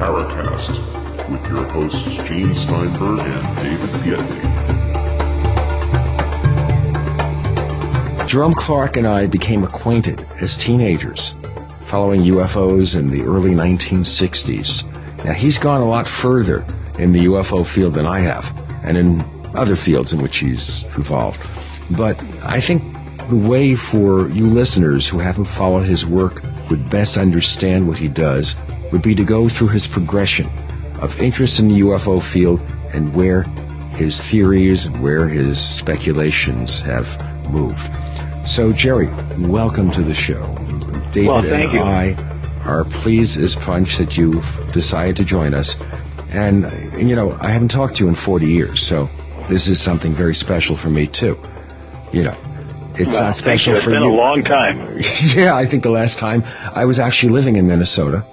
Paracast with your hosts Gene Steinberg and David Biedny. Jerome Clark and I became acquainted as teenagers, following UFOs in the early 1960s. Now, he's gone a lot further in the UFO field than I have, and in other fields in which he's involved. But I think the way for you listeners who haven't followed his work would best understand what he does would be to go through his progression of interest in the UFO field and where his theories and where his speculations have moved. So, Jerry, welcome to the show. David well, and you. I are pleased as punch that you've decided to join us. And, you know, I haven't talked to you in 40 years, so this is something very special for me, too. You know, it's well, not special you. for been you. a long time. yeah, I think the last time I was actually living in Minnesota.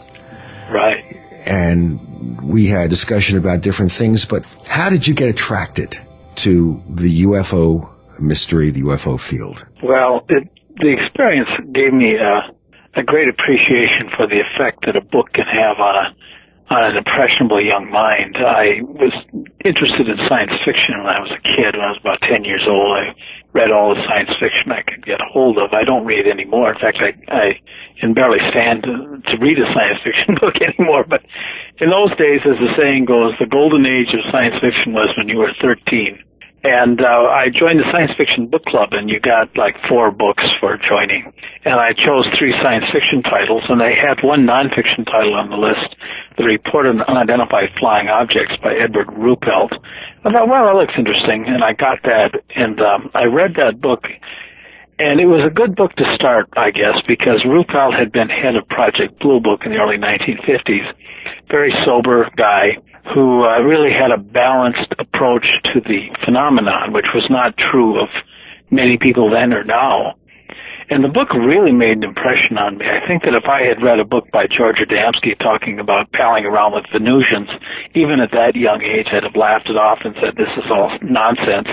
And we had a discussion about different things, but how did you get attracted to the UFO mystery, the UFO field? Well, it, the experience gave me a, a great appreciation for the effect that a book can have on a on an impressionable young mind. I was interested in science fiction when I was a kid. When I was about 10 years old, I read all the science fiction I could get hold of. I don't read anymore. In fact, I, I can barely stand to, to read a science fiction book anymore. But in those days, as the saying goes, the golden age of science fiction was when you were 13. And uh, I joined the science fiction book club, and you got like four books for joining. And I chose three science fiction titles, and they had one nonfiction title on the list, The Report on Unidentified Flying Objects by Edward Ruppelt. I thought, well, that looks interesting, and I got that, and um, I read that book, and it was a good book to start, I guess, because Ruppelt had been head of Project Blue Book in the early 1950s. Very sober guy who uh, really had a balanced approach to the phenomenon, which was not true of many people then or now. And the book really made an impression on me. I think that if I had read a book by George Adamski talking about palling around with Venusians, even at that young age, I'd have laughed it off and said, this is all nonsense.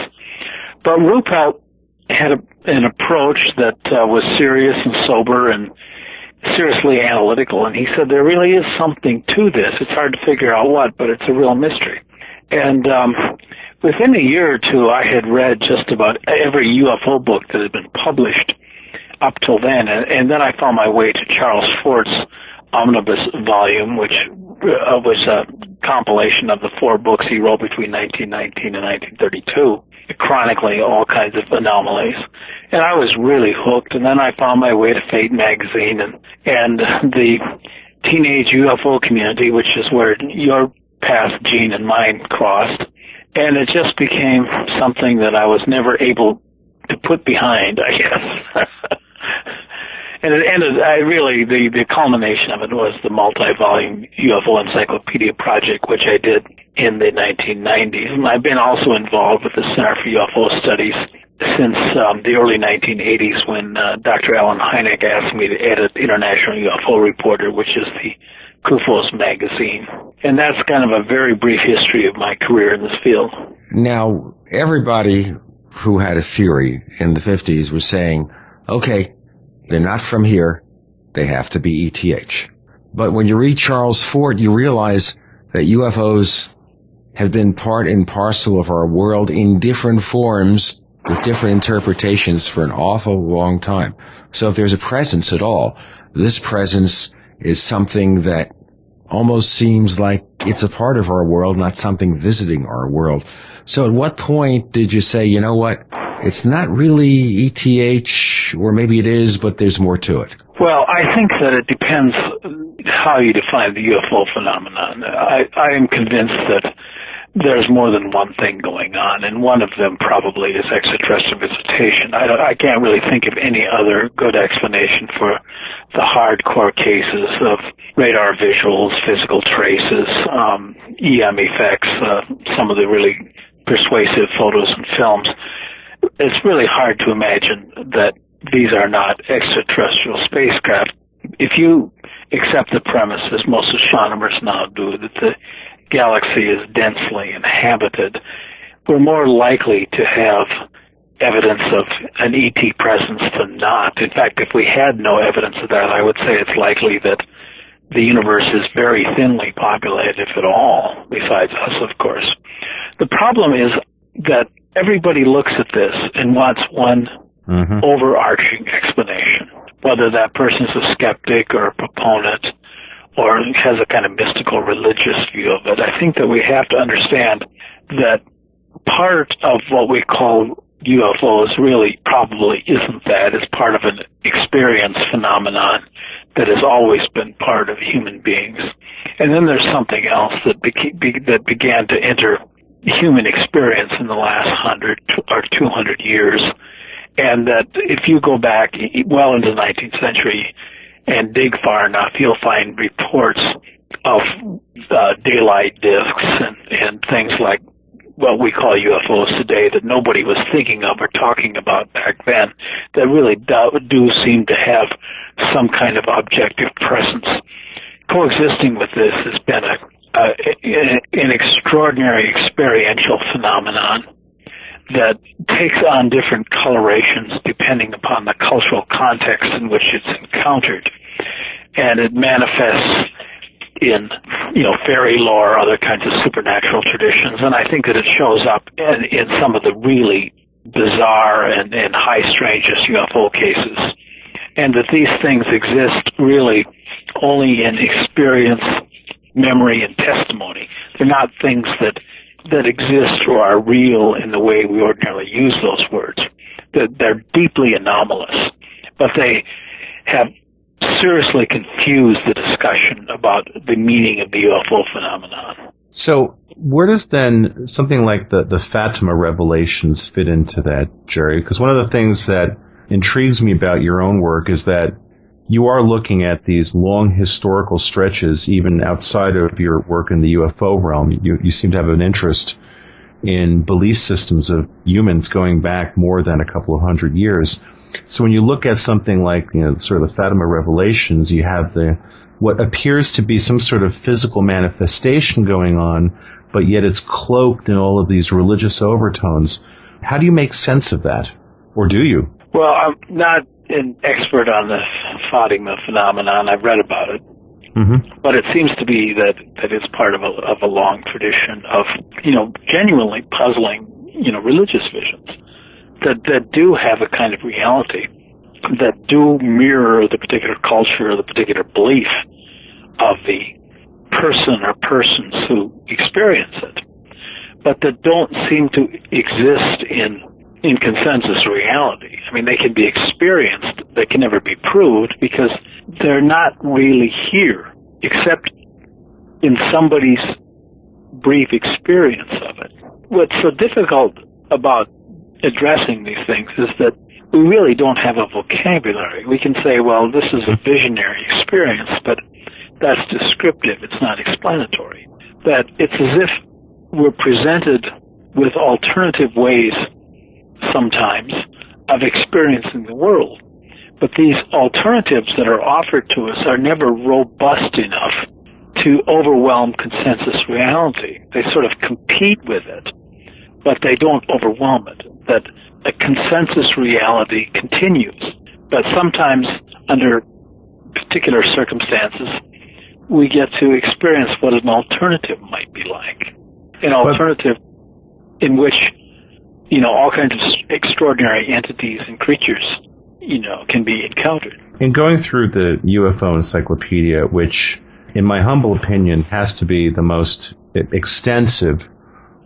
But Ruppelt had a, an approach that uh, was serious and sober and seriously analytical, and he said there really is something to this. It's hard to figure out what, but it's a real mystery. And um, within a year or two, I had read just about every UFO book that had been published up till then, and, and then I found my way to Charles Fort's omnibus volume, which uh, was a compilation of the four books he wrote between 1919 and 1932, chronicling all kinds of anomalies. And I was really hooked. And then I found my way to Fate magazine and and the teenage UFO community, which is where your path, Gene, and mine crossed. And it just became something that I was never able to put behind, I guess. and it ended. I really the the culmination of it was the multi-volume UFO Encyclopedia project, which I did in the 1990s. And I've been also involved with the Center for UFO Studies since um, the early 1980s, when uh, Dr. Allen Hynek asked me to edit International UFO Reporter, which is the CUFOS magazine. And that's kind of a very brief history of my career in this field. Now, everybody who had a theory in the 50s was saying, okay, they're not from here. They have to be ETH. But when you read Charles Fort, you realize that UFOs have been part and parcel of our world in different forms with different interpretations for an awful long time. So if there's a presence at all, this presence is something that almost seems like it's a part of our world, not something visiting our world. So at what point did you say, you know what? It's not really ETH, or maybe it is, but there's more to it. Well, I think that it depends how you define the UFO phenomenon. I, I am convinced that there's more than one thing going on, and one of them probably is extraterrestrial visitation. I, I can't really think of any other good explanation for the hardcore cases of radar visuals, physical traces, um, EM effects, uh, some of the really persuasive photos and films. It's really hard to imagine that these are not extraterrestrial spacecraft. If you accept the premise, as most astronomers now do, that the galaxy is densely inhabited, we're more likely to have evidence of an ET presence than not. In fact, if we had no evidence of that, I would say it's likely that the universe is very thinly populated, if at all, besides us, of course. The problem is that everybody looks at this and wants one mm-hmm. overarching explanation, whether that person's a skeptic or a proponent or has a kind of mystical religious view of it. I think that we have to understand that part of what we call UFOs really probably isn't that. It's part of an experience phenomenon that has always been part of human beings. And then there's something else that, beca- be- that began to enter human experience in the last hundred or 200 years. And that if you go back well into the 19th century and dig far enough, you'll find reports of uh, daylight discs and, and things like what we call UFOs today that nobody was thinking of or talking about back then that really do, do seem to have some kind of objective presence. Coexisting with this has been a, an extraordinary experiential phenomenon that takes on different colorations depending upon the cultural context in which it's encountered. And it manifests in, you know, fairy lore, other kinds of supernatural traditions, and I think that it shows up in, in some of the really bizarre and, and high strangeness UFO cases, and that these things exist really only in experience, memory, and testimony. They're not things that that exist or are real in the way we ordinarily use those words. They're, they're deeply anomalous, but they have seriously confused the discussion about the meaning of the UFO phenomenon. So, where does then something like the, the Fatima revelations fit into that, Jerry? Because one of the things that intrigues me about your own work is that you are looking at these long historical stretches, even outside of your work in the UFO realm. You, you seem to have an interest in belief systems of humans going back more than a couple of hundred years. So when you look at something like, you know, sort of the Fatima revelations, you have the, what appears to be some sort of physical manifestation going on, but yet it's cloaked in all of these religious overtones. How do you make sense of that? Or do you? Well, I'm not an expert on the Fatima phenomenon. I've read about it. Mm-hmm. But it seems to be that, that it's part of a, of a long tradition of, you know, genuinely puzzling, you know, religious visions that, that do have a kind of reality, that do mirror the particular culture or the particular belief of the person or persons who experience it, but that don't seem to exist in in consensus reality. I mean, they can be experienced, they can never be proved because they're not really here, except in somebody's brief experience of it. What's so difficult about addressing these things is that we really don't have a vocabulary. We can say, well, this is a visionary experience, but that's descriptive. It's not explanatory. That it's as if we're presented with alternative ways sometimes of experiencing the world. But these alternatives that are offered to us are never robust enough to overwhelm consensus reality. They sort of compete with it, but they don't overwhelm it that a consensus reality continues. But sometimes, under particular circumstances, we get to experience what an alternative might be like. An alternative in which, you know, all kinds of extraordinary entities and creatures, you know, can be encountered. In going through the UFO encyclopedia, which, in my humble opinion, has to be the most extensive,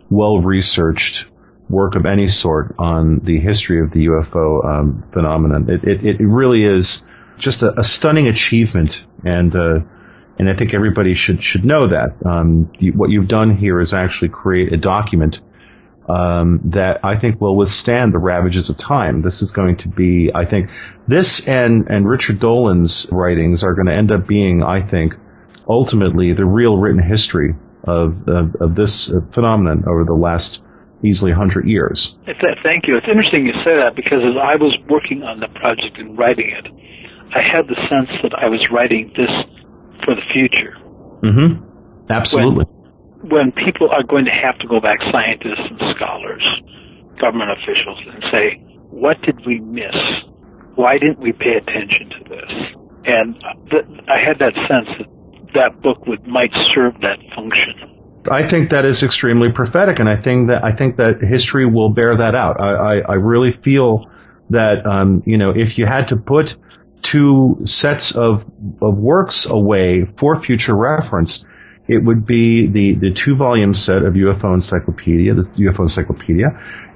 well researched work of any sort on the history of the UFO um, phenomenon. It, it, it, really is just a, a stunning achievement, and uh, and I think everybody should should know that. Um, what you've done here is actually create a document um, that I think will withstand the ravages of time. This is going to be, I think, this and and Richard Dolan's writings are going to end up being, I think, ultimately the real written history of of, of this phenomenon over the last easily 100 years. Thank you. It's interesting you say that because as I was working on the project and writing it, I had the sense that I was writing this for the future. Mm-hmm. Absolutely. When, when people are going to have to go back, scientists and scholars, government officials, and say, what did we miss? Why didn't we pay attention to this? And th- I had that sense that that book would might serve that function. I think that is extremely prophetic, and I think that I think that history will bear that out. I, I, I really feel that um, you know if you had to put two sets of of works away for future reference, it would be the the two volume set of UFO Encyclopedia, the UFO Encyclopedia,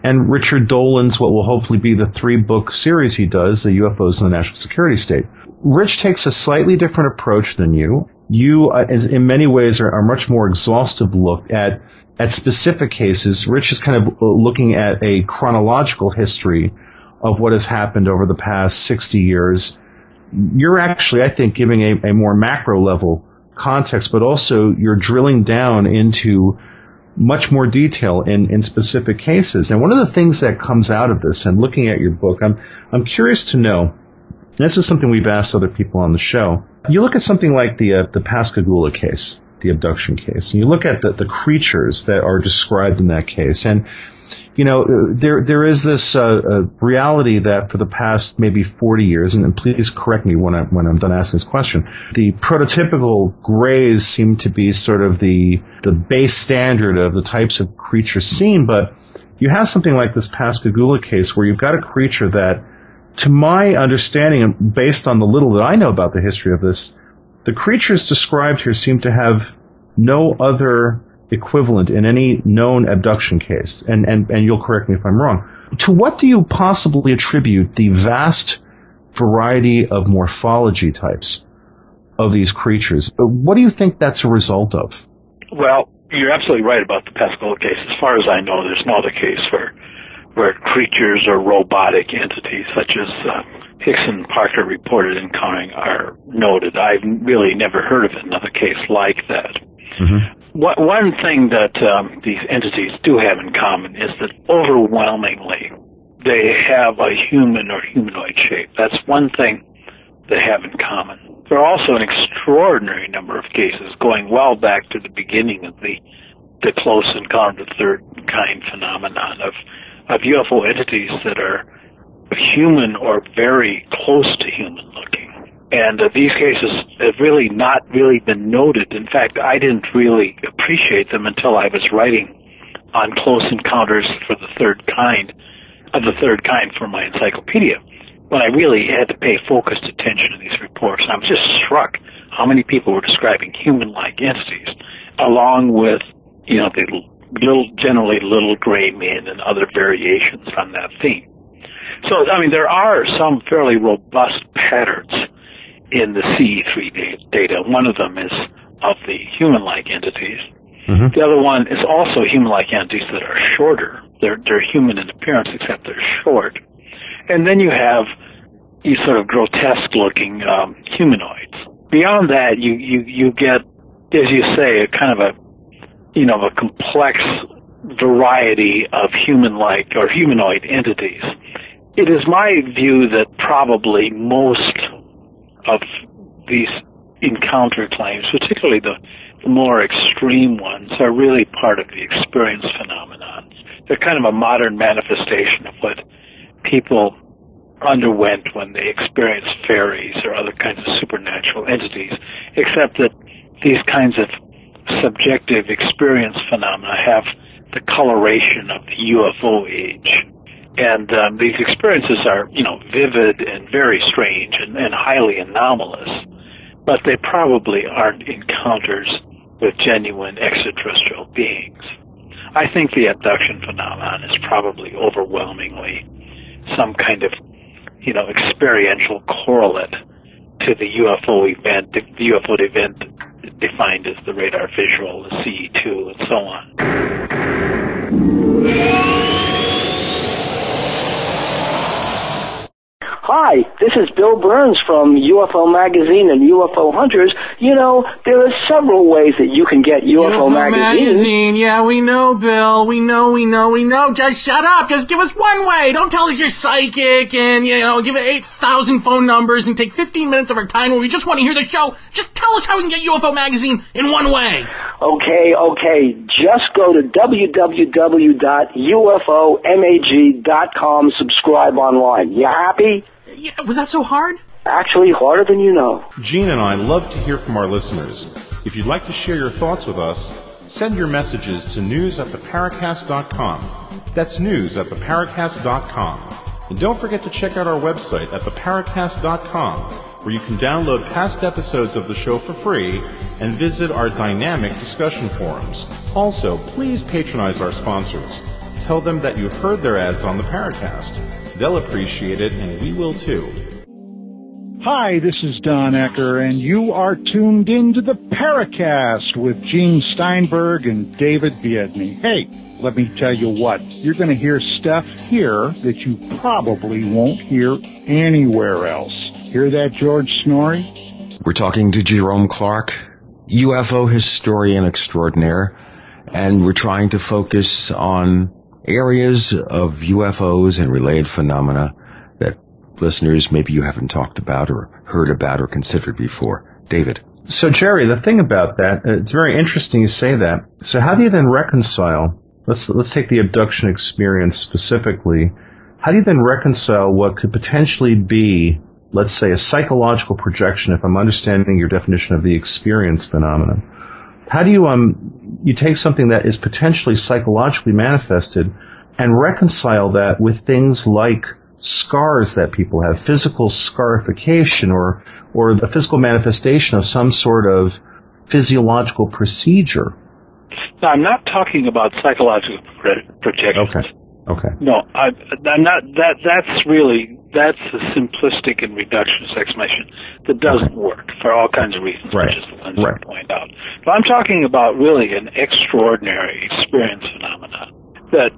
and Richard Dolan's what will hopefully be the three book series he does, the UFOs in the National Security State. Rich takes a slightly different approach than you. You, uh, in many ways, are, are much more exhaustive look at at specific cases. Rich is kind of looking at a chronological history of what has happened over the past 60 years. You're actually, I think, giving a, a more macro level context, but also you're drilling down into much more detail in, in specific cases. And one of the things that comes out of this and looking at your book, I'm, I'm curious to know, this is something we've asked other people on the show. You look at something like the, uh, the Pascagoula case, the abduction case, and you look at the, the creatures that are described in that case, and you know, there there is this uh, uh, reality that for the past maybe 40 years, and, please correct me when I when I'm done asking this question. The prototypical grays seem to be sort of the the base standard of the types of creatures seen, but you have something like this Pascagoula case where you've got a creature that, to my understanding, and based on the little that I know about the history of this, the creatures described here seem to have no other equivalent in any known abduction case, and, and, and you'll correct me if I'm wrong. To what do you possibly attribute the vast variety of morphology types of these creatures? What do you think that's a result of? Well, you're absolutely right about the Pascagoula case. As far as I know, there's no other case where where creatures or robotic entities such as uh, Hicks and Parker reported encountering are noted. I've really never heard of another case like that. Mm-hmm. One thing that um, these entities do have in common is that overwhelmingly they have a human or humanoid shape. That's one thing they have in common. There are also an extraordinary number of cases going well back to the beginning of the the close encounter the third kind phenomenon of of UFO entities that are human or very close to human looking. And uh, these cases have really not really been noted. In fact, I didn't really appreciate them until I was writing on close encounters for the third kind, of the third kind for my encyclopedia, when I really had to pay focused attention to these reports. I was just struck how many people were describing human-like entities, along with, you know, the little, generally little gray men and other variations on that theme. So, I mean, there are some fairly robust patterns in the CE3 data. One of them is of the human-like entities. Mm-hmm. The other one is also human-like entities that are shorter. They're, they're human in appearance, except they're short. And then you have these sort of grotesque-looking um, humanoids. Beyond that, you, you, you get, as you say, a kind of a, you know, a complex variety of human-like or humanoid entities. It is my view that probably most of these encounter claims, particularly the, the more extreme ones, are really part of the experience phenomenon. They're kind of a modern manifestation of what people underwent when they experienced fairies or other kinds of supernatural entities, except that these kinds of subjective experience phenomena have the coloration of the UFO age. And um, these experiences are, you know, vivid and very strange and, and highly anomalous, but they probably aren't encounters with genuine extraterrestrial beings. I think the abduction phenomenon is probably overwhelmingly some kind of, you know, experiential correlate to the UFO event, the UFO event defined as the radar visual, the CE2, and so on. Hi, this is Bill Birnes from UFO Magazine and UFO Hunters. You know, there are several ways that you can get UFO, UFO Magazine. magazine. Yeah, we know, Bill. We know, we know, we know. Just shut up. Just give us one way. Don't tell us you're psychic and, you know, give it 8,000 phone numbers and take 15 minutes of our time when we just want to hear the show. Just tell us how we can get UFO Magazine in one way. Okay, okay. Just go to www.ufomag.com, subscribe online. You happy? Yeah, was that so hard? Actually, harder than you know. Gene and I love to hear from our listeners. If you'd like to share your thoughts with us, send your messages to news at theparacast.com. That's news at theparacast.com. And don't forget to check out our website at theparacast.com, where you can download past episodes of the show for free and visit our dynamic discussion forums. Also, please patronize our sponsors. Tell them that you heard their ads on the Paracast. They'll appreciate it, and we will too. Hi, this is Don Ecker, and you are tuned into the Paracast with Gene Steinberg and David Biedny. Hey, let me tell you what, you're going to hear stuff here that you probably won't hear anywhere else. Hear that, George Noory? We're talking to Jerome Clark, UFO historian extraordinaire, and we're trying to focus on areas of UFOs and related phenomena that listeners maybe you haven't talked about or heard about or considered before. David. So Jerry, the thing about that, it's very interesting you say that. So how do you then reconcile let's let's take the abduction experience specifically. How do you then reconcile what could potentially be, let's say, a psychological projection? If I'm understanding your definition of the experience phenomenon, how do you um you take something that is potentially psychologically manifested and reconcile that with things like scars that people have, physical scarification, or or the physical manifestation of some sort of physiological procedure? No, I'm not talking about psychological projections. Okay. Okay. No, I, I'm not. That that's really that's a simplistic and reductionist explanation that doesn't work for all kinds of reasons, right. which is the ones right. you point out. But I'm talking about really an extraordinary experience phenomenon that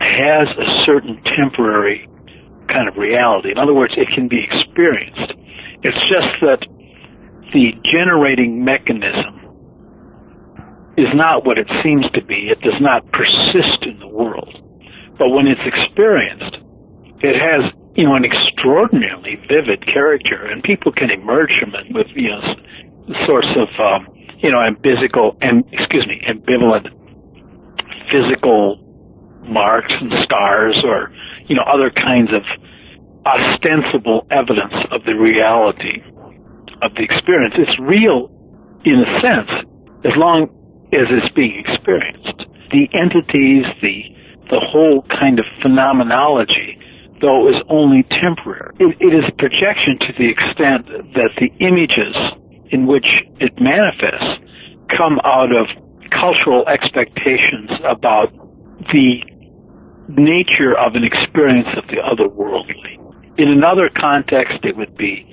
has a certain temporary kind of reality. In other words, it can be experienced. It's just that the generating mechanism is not what it seems to be. It does not persist in the world. But when it's experienced, it has, you know, an extraordinarily vivid character, and people can emerge from it with, you know, sorts of, um, you know, ambizical, and excuse me, ambivalent physical marks and scars, or you know, other kinds of ostensible evidence of the reality of the experience. It's real in a sense, as long as it's being experienced. The entities, the the whole kind of phenomenology, though is only temporary. It, it is projection to the extent that the images in which it manifests come out of cultural expectations about the nature of an experience of the otherworldly. In another context, it would be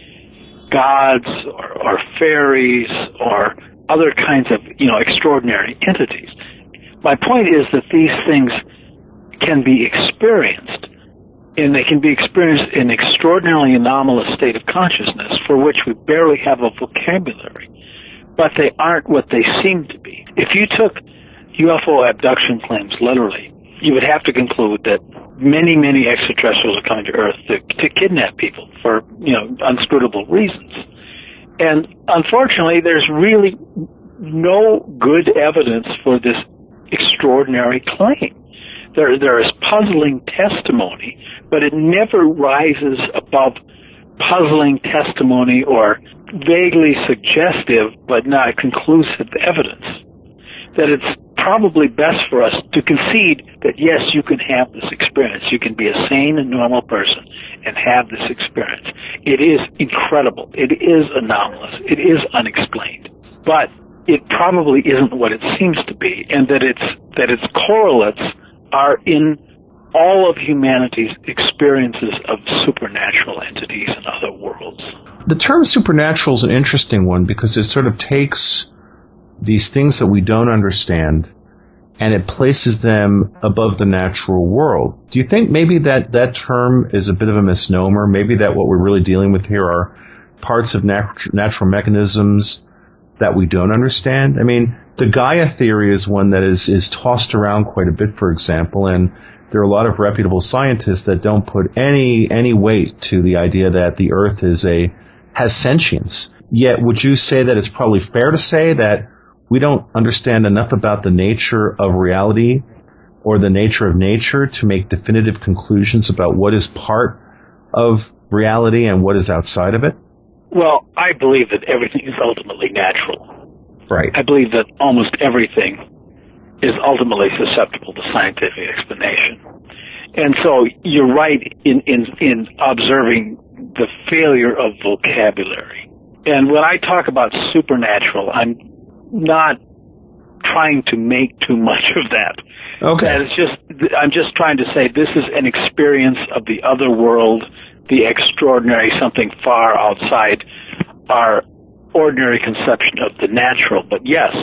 gods or, or fairies or other kinds of, you know, extraordinary entities. My point is that these things can be experienced and they can be experienced in extraordinarily anomalous state of consciousness for which we barely have a vocabulary, but they aren't what they seem to be. If you took UFO abduction claims literally, you would have to conclude that many, many extraterrestrials are coming to Earth to, to kidnap people for, you know, unscrutable reasons. And unfortunately, there's really no good evidence for this extraordinary claim. There, there is puzzling testimony, but it never rises above puzzling testimony or vaguely suggestive but not conclusive evidence. That it's probably best for us to concede that yes, you can have this experience. You can be a sane and normal person and have this experience. It is incredible. It is anomalous. It is unexplained. But it probably isn't what it seems to be and that its that its correlates are in all of humanity's experiences of supernatural entities in other worlds. The term supernatural is an interesting one because it sort of takes these things that we don't understand and it places them above the natural world. Do you think maybe that that term is a bit of a misnomer? Maybe that what we're really dealing with here are parts of nat- natural mechanisms that we don't understand? I mean, the Gaia theory is one that is, is tossed around quite a bit, for example, and there are a lot of reputable scientists that don't put any, any weight to the idea that the earth is a, has sentience. Yet, would you say that it's probably fair to say that we don't understand enough about the nature of reality or the nature of nature to make definitive conclusions about what is part of reality and what is outside of it? Well, I believe that everything is ultimately natural. Right. I believe that almost everything is ultimately susceptible to scientific explanation. And so you're right in, in, in observing the failure of vocabulary. And when I talk about supernatural, I'm not trying to make too much of that. Okay. And it's just, I'm just trying to say this is an experience of the other world, the extraordinary, something far outside our ordinary conception of the natural. But yes,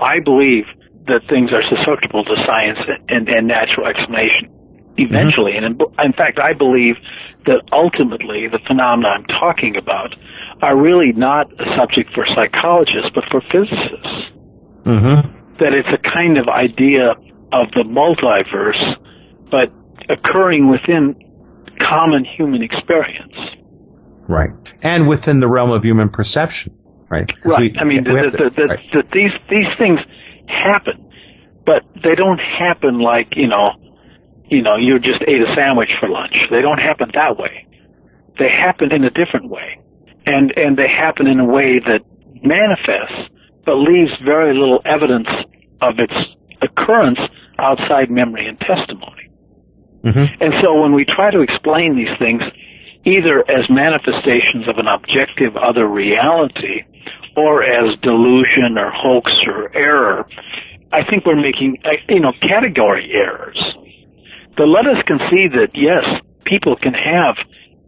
I believe that things are susceptible to science and, and natural explanation eventually. Mm-hmm. And in, in, fact, I believe that ultimately the phenomena I'm talking about are really not a subject for psychologists, but for physicists. Mm-hmm. That it's a kind of idea of the multiverse, but occurring within common human experience. Right. And within the realm of human perception. Right. Right. We, I mean, the, the, the, right. these, these things happen, but they don't happen like, you know, you know, you just ate a sandwich for lunch. They don't happen that way. They happen in a different way. And, and they happen in a way that manifests, but leaves very little evidence of its occurrence outside memory and testimony. Mm-hmm. And so when we try to explain these things, either as manifestations of an objective other reality or as delusion or hoax or error, I think we're making, uh, you know, category errors. But let us concede that yes, people can have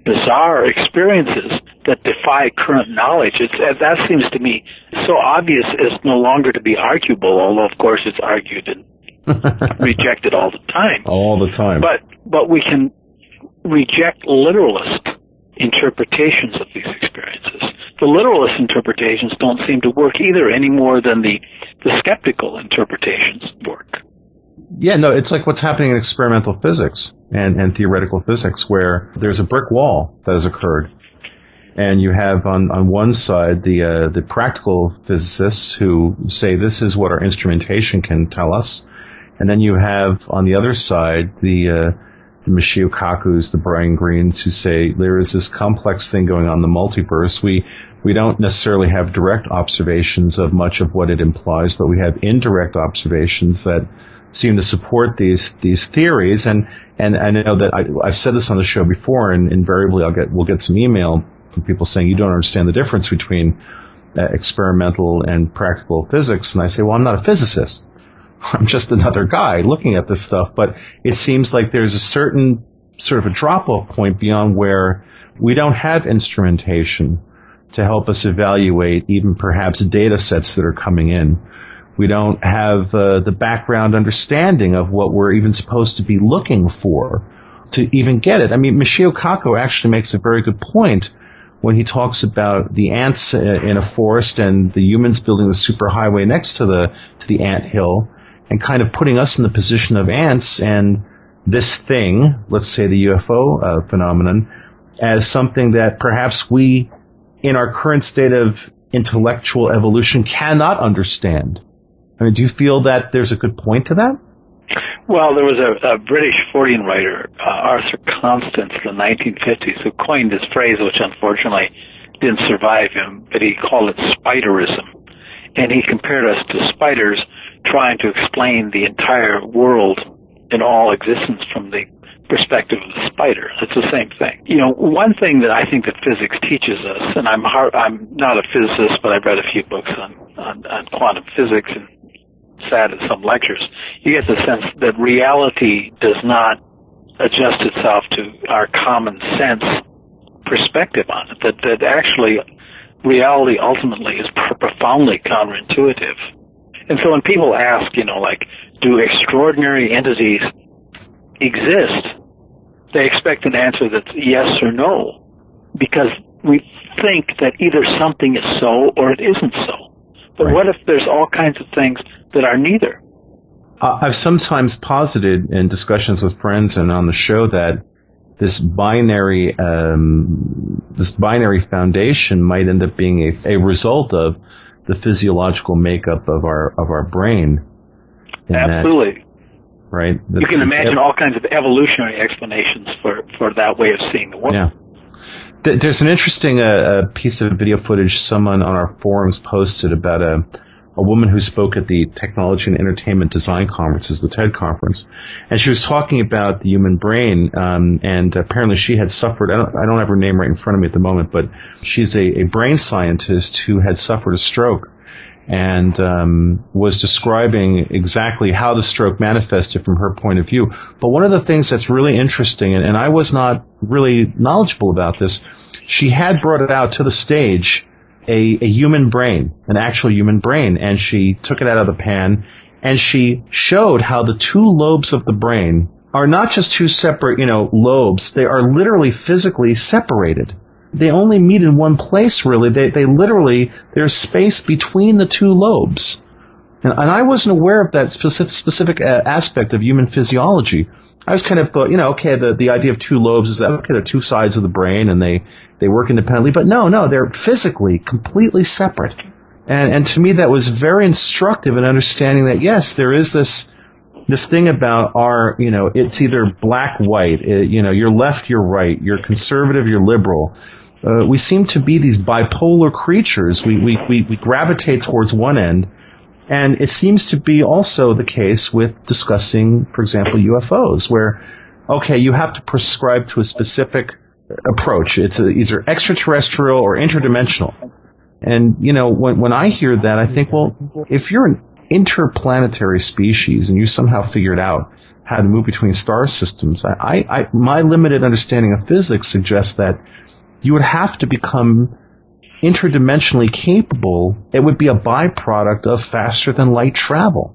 bizarre experiences that defy current knowledge. It's, uh, that seems to me so obvious as no longer to be arguable, although of course it's argued and rejected all the time. All the time. But, but we can reject literalist interpretations of these experiences. The literalist interpretations don't seem to work either any more than the, the skeptical interpretations work. Yeah, no, it's like what's happening in experimental physics and, and theoretical physics where there's a brick wall that has occurred. And you have on, on one side the uh, the practical physicists who say this is what our instrumentation can tell us, and then you have on the other side the uh, the Michio Kakus, the Brian Greenes, who say there is this complex thing going on in the multiverse. We we don't necessarily have direct observations of much of what it implies, but we have indirect observations that seem to support these these theories. And and I know that I, have said this on the show before, and invariably I'll get we'll get some email from people saying you don't understand the difference between uh, experimental and practical physics. And I say, well, I'm not a physicist. I'm just another guy looking at this stuff. But it seems like there's a certain sort of a drop off point beyond where we don't have instrumentation to help us evaluate even perhaps data sets that are coming in. We don't have uh, the background understanding of what we're even supposed to be looking for to even get it. I mean, Michio Kaku actually makes a very good point when he talks about the ants in a forest and the humans building the superhighway next to the to the ant hill and kind of putting us in the position of ants and this thing, let's say the UFO uh, phenomenon, as something that perhaps we, in our current state of intellectual evolution, cannot understand. I mean, do you feel that there's a good point to that? Well, there was a, a British Fortean writer, uh, Arthur Constance, in the 1950s, who coined this phrase, which unfortunately didn't survive him, but he called it spiderism. And he compared us to spiders trying to explain the entire world in all existence from the perspective of the spider. It's the same thing. You know, one thing that I think that physics teaches us, and I'm hard, I'm not a physicist, but I've read a few books on, on, on quantum physics and sat at some lectures, you get the sense that reality does not adjust itself to our common sense perspective on it. That that actually reality ultimately is profoundly counterintuitive. And so when people ask, you know, like, do extraordinary entities exist? They expect an answer that's yes or no, because we think that either something is so or it isn't so. But right. what if there's all kinds of things that are neither? Uh, I've sometimes posited in discussions with friends and on the show that this binary um, this binary foundation might end up being a, a result of the physiological makeup of our of our brain. Absolutely. That, right. you can imagine ev- all kinds of evolutionary explanations for for that way of seeing the world. Yeah. There's an interesting uh, piece of video footage someone on our forums posted about a a woman who spoke at the Technology and Entertainment Design Conferences, the TED conference, and she was talking about the human brain. Um, and apparently, she had suffered. I don't, I don't have her name right in front of me at the moment, but she's a, a brain scientist who had suffered a stroke and um, was describing exactly how the stroke manifested from her point of view. But one of the things that's really interesting, and, and I was not really knowledgeable about this, she had brought it out to the stage a, a human brain, an actual human brain, and she took it out of the pan and she showed how the two lobes of the brain are not just two separate, you know, lobes. They are literally physically separated they only meet in one place really. They, they literally, there's space between the two lobes. And, and I wasn't aware of that specific, specific uh, aspect of human physiology. I was kind of thought, you know, okay, the, the idea of two lobes is that, okay, they're two sides of the brain and they, they work independently. But no, no, they're physically completely separate. And, and to me, that was very instructive in understanding that, yes, there is this, this thing about our, you know, it's either black, white, it, uh, you know, you're left, you're right, you're conservative, you're liberal uh, we seem to be these bipolar creatures. We, we, we, we gravitate towards one end. And it seems to be also the case with discussing, for example, UFOs, where, okay, you have to prescribe to a specific approach. It's either extraterrestrial or interdimensional. And, you know, when, when I hear that, I think, well, if you're an interplanetary species and you somehow figured out how to move between star systems, I, I, my limited understanding of physics suggests that you would have to become interdimensionally capable. It would be a byproduct of faster than light travel.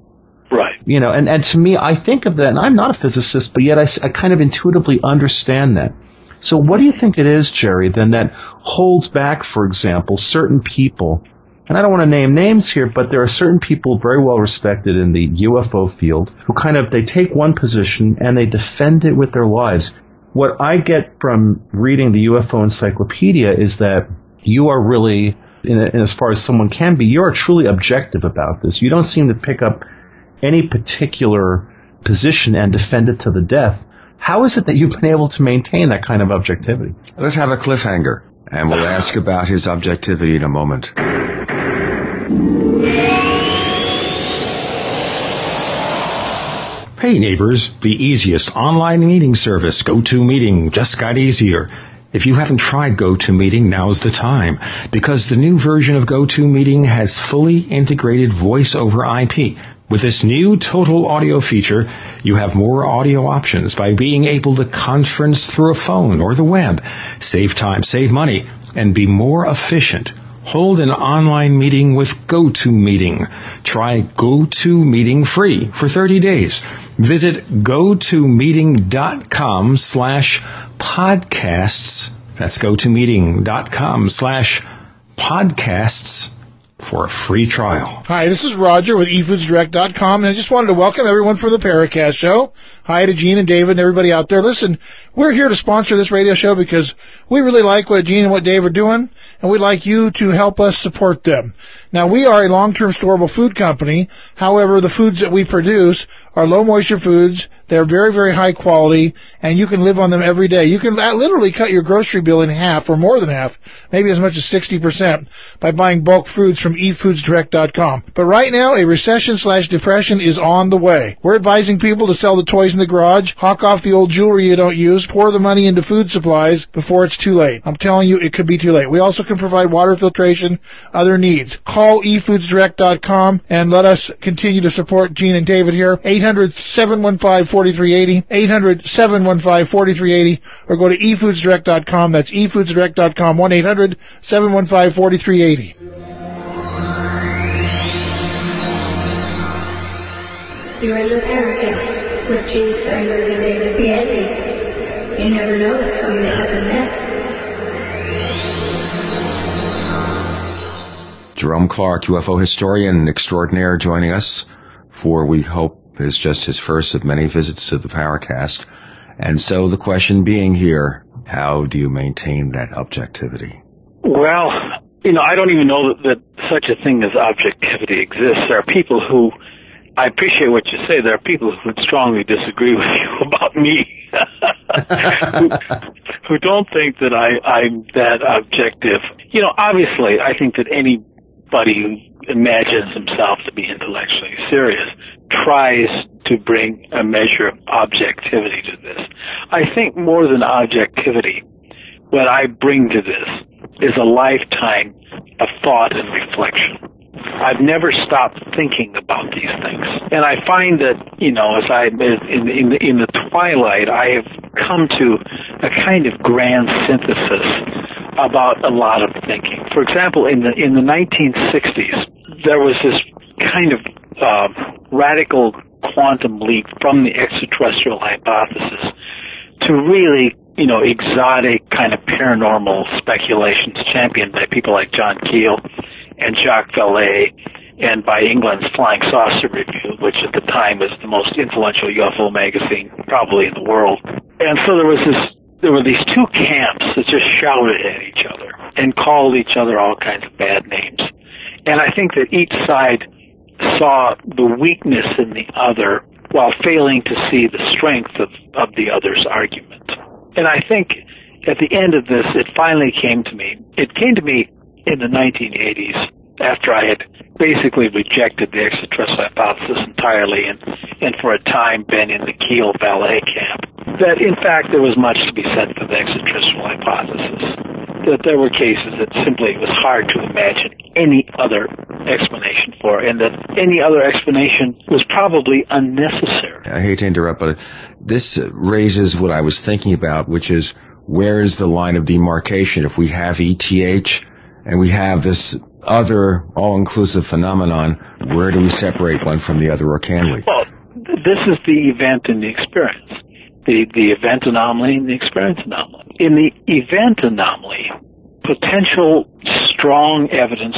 Right. You know, and, and to me, I think of that, and I'm not a physicist, but yet I, I kind of intuitively understand that. So what do you think it is, Jerry, then that holds back, for example, certain people, and I don't want to name names here, but there are certain people very well respected in the UFO field who kind of, they take one position and they defend it with their lives what I get from reading the UFO encyclopedia is that you are really, in, a, in as far as someone can be, you are truly objective about this. You don't seem to pick up any particular position and defend it to the death. How is it that you've been able to maintain that kind of objectivity? Let's have a cliffhanger, and we'll ask about his objectivity in a moment. Hey neighbors, the easiest online meeting service, GoToMeeting, just got easier. If you haven't tried GoToMeeting, now's the time, because the new version of GoToMeeting has fully integrated voice over IP. With this new total audio feature, you have more audio options by being able to conference through a phone or the web, save time, save money, and be more efficient. Hold an online meeting with GoToMeeting. Try GoToMeeting free for 30 days. Visit gotomeeting.com slash podcasts. That's gotomeeting.com slash podcasts for a free trial. Hi, this is Roger with eFoodsDirect.com, and I just wanted to welcome everyone from the Paracast Show. Hi to Gene and David and everybody out there. Listen, we're here to sponsor this radio show because we really like what Gene and what Dave are doing, and we'd like you to help us support them. Now, we are a long-term storable food company. However, the foods that we produce are low moisture foods. They're very, very high quality, and you can live on them every day. You can uh, literally cut your grocery bill in half or more than half, maybe as much as 60% by buying bulk foods from eFoodsDirect.com. But right now, a recession slash depression is on the way. We're advising people to sell the toys in the garage, hawk off the old jewelry you don't use, pour the money into food supplies before it's too late. I'm telling you, it could be too late. We also can provide water filtration, other needs. Call efoodsdirect.com and let us continue to support Gene and David here. 800-715-4380, 800-715-4380, or go to efoodsdirect.com. That's efoodsdirect.com, 1-800-715-4380. You're in the Paracast with Gene and David Biedny. You never know what's going to happen Jerome Clark, UFO historian extraordinaire, joining us for, we hope, is just his first of many visits to the Paracast. And so the question being here, how do you maintain that objectivity? Well, you know, I don't even know that, that such a thing as objectivity exists. There are people who I appreciate what you say. There are people who would strongly disagree with you about me, who, who don't think that I, I'm that objective. You know, obviously, I think that any anybody who imagines himself to be intellectually serious tries to bring a measure of objectivity to this. I think more than objectivity, what I bring to this is a lifetime of thought and reflection. I've never stopped thinking about these things, and I find that you know, as I in in the, in the twilight, I have come to a kind of grand synthesis about a lot of thinking. For example, in the in the 1960s, there was this kind of uh, radical quantum leap from the extraterrestrial hypothesis to really, you know, exotic kind of paranormal speculations championed by people like John Keel and Jacques Vallée and by England's Flying Saucer Review, which at the time was the most influential UFO magazine probably in the world. And so there was this, there were these two camps that just shouted at each other and called each other all kinds of bad names. And I think that each side saw the weakness in the other while failing to see the strength of, of the other's argument. And I think at the end of this, it finally came to me. It came to me in the 1980s after I had basically rejected the extraterrestrial hypothesis entirely and, and for a time been in the Keel Vallée camp, that in fact there was much to be said for the extraterrestrial hypothesis. That there were cases that simply it was hard to imagine any other explanation for, and that any other explanation was probably unnecessary. I hate to interrupt, but this raises what I was thinking about, which is where is the line of demarcation if we have ETH and we have this other all-inclusive phenomenon, where do we separate one from the other, or can we? Well, this is the event and the experience. The, the event anomaly and the experience anomaly. In the event anomaly, potential strong evidence,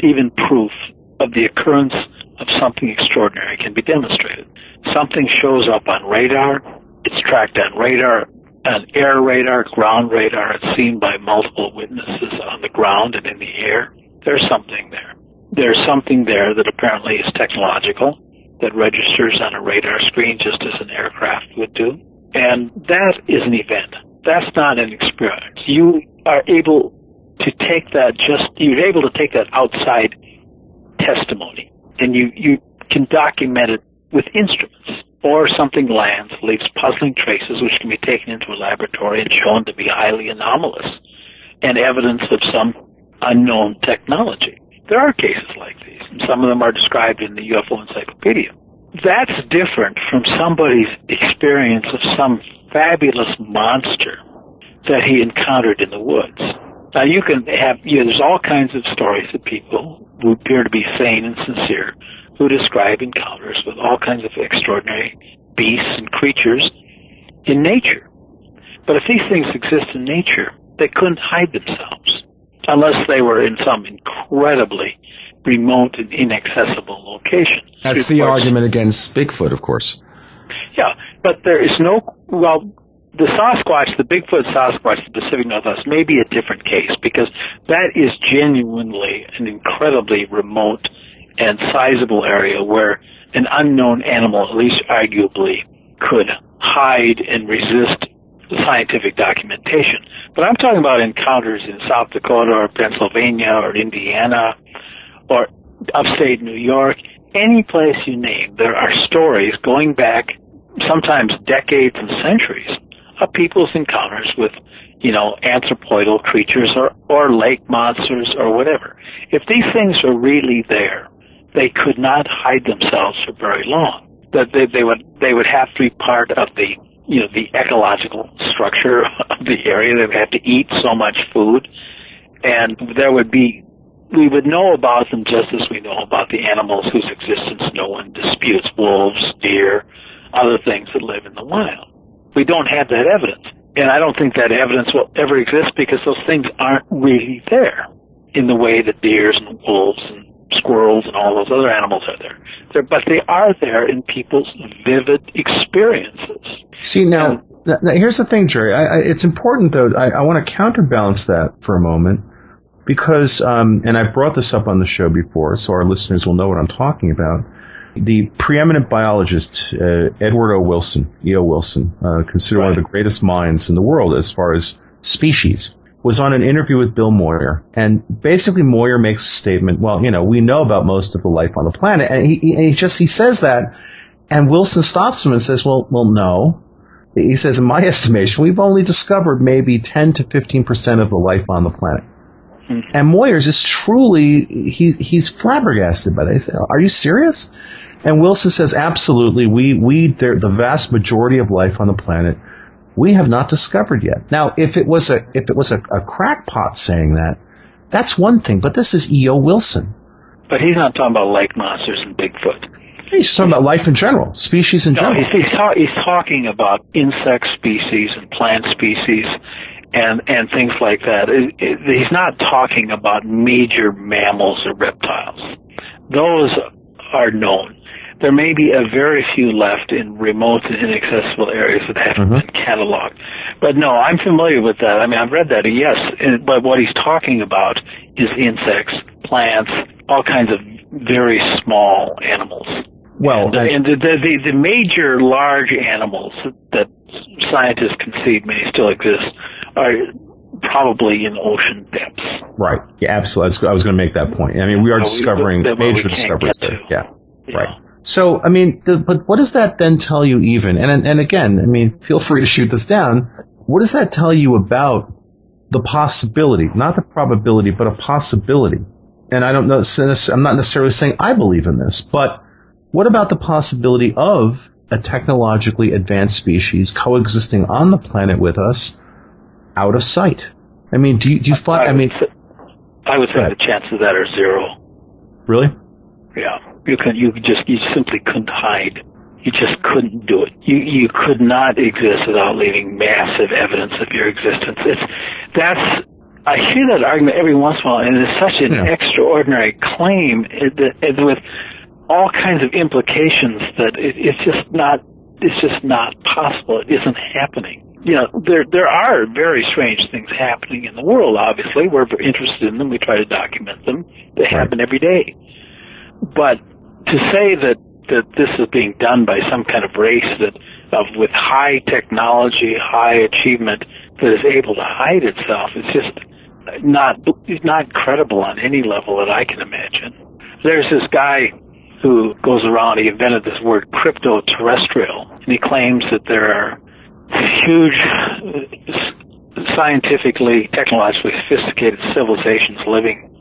even proof of the occurrence of something extraordinary can be demonstrated. Something shows up on radar, it's tracked on radar, an air radar, ground radar. It's seen by multiple witnesses on the ground and in the air. There's something there. There's something there that apparently is technological, that registers on a radar screen just as an aircraft would do. And that is an event. That's not an experience. You are able to take that just, you're able to take that outside testimony and you, you can document it with instruments or something lands, leaves puzzling traces which can be taken into a laboratory and shown to be highly anomalous and evidence of some unknown technology. There are cases like these, and some of them are described in the UFO Encyclopedia. That's different from somebody's experience of some fabulous monster that he encountered in the woods. Now you can have, you know, there's all kinds of stories of people who appear to be sane and sincere who describe encounters with all kinds of extraordinary beasts and creatures in nature. But if these things exist in nature, they couldn't hide themselves unless they were in some incredibly remote and inaccessible location. That's the argument against Bigfoot, of course. Yeah, but there is no, well, the Sasquatch, the Bigfoot Sasquatch, the Pacific Northwest may be a different case because that is genuinely an incredibly remote and sizable area where an unknown animal, at least arguably, could hide and resist scientific documentation. But I'm talking about encounters in South Dakota or Pennsylvania or Indiana or upstate New York, any place you name, there are stories going back sometimes decades and centuries of people's encounters with, you know, anthropoidal creatures or, or lake monsters or whatever. If these things are really there, they could not hide themselves for very long. That they, they would they would have to be part of the you know the ecological structure of the area. They would have to eat so much food, and there would be we would know about them just as we know about the animals whose existence no one disputes: wolves, deer, other things that live in the wild. We don't have that evidence, and I don't think that evidence will ever exist because those things aren't really there in the way that deers and wolves and squirrels and all those other animals are there. They're, but they are there in people's vivid experiences. See now, th- th- here's the thing, Jerry. I, I, it's important though. I, I want to counterbalance that for a moment because, um, and I've brought this up on the show before, so our listeners will know what I'm talking about. The preeminent biologist uh, Edward O. Wilson, E.O. Wilson, uh, considered right. one of the greatest minds in the world as far as species was on an interview with Bill Moyer, and basically Moyer makes a statement. Well, you know, we know about most of the life on the planet, and he, he just he says that, and Wilson stops him and says, "Well, well, no." He says, in my estimation, we've only discovered maybe 10 to 15 percent of the life on the planet. Mm-hmm. And Moyers is truly he he's flabbergasted by that. He said, "Are you serious?" And Wilson says, "Absolutely. We we the vast majority of life on the planet." We have not discovered yet. Now, if it was a if it was a, a crackpot saying that, that's one thing. But this is E.O. Wilson. But he's not talking about lake monsters and Bigfoot. He's talking about life in general, species in no, general. He's, he's, ta- he's talking about insect species and plant species and and things like that. It, it, he's not talking about major mammals or reptiles. Those are known there may be a very few left in remote and inaccessible areas that haven't mm-hmm. been cataloged. But no, I'm familiar with that. I mean, I've read that. Yes, but what he's talking about is insects, plants, all kinds of very small animals. Well, and, and the, the, the major large animals that scientists concede may still exist are probably in ocean depths. Right. Yeah, absolutely. I was going to make that point. I mean, we are discovering we, major discoveries there. Yeah. yeah. Right. So, I mean, the, but what does that then tell you even? And, and again, I mean, feel free to shoot this down. What does that tell you about the possibility, not the probability, but a possibility? And I don't know, I'm not necessarily saying I believe in this, but what about the possibility of a technologically advanced species coexisting on the planet with us out of sight? I mean, do you, do you find, I, I mean, I would say the chances of that are zero. Really? Yeah. You could you just you simply couldn't hide. You just couldn't do it. You you could not exist without leaving massive evidence of your existence. It's that's I hear that argument every once in a while, and it's such an yeah. extraordinary claim it, it, with all kinds of implications that it, it's just not it's just not possible. It isn't happening. You know, there there are very strange things happening in the world. Obviously, we're interested in them. We try to document them. They right. happen every day. But to say that that this is being done by some kind of race that of with high technology, high achievement that is able to hide itself is just not not credible on any level that I can imagine. There's this guy who goes around. He invented this word crypto-terrestrial, and he claims that there are huge, uh, scientifically, technologically sophisticated civilizations living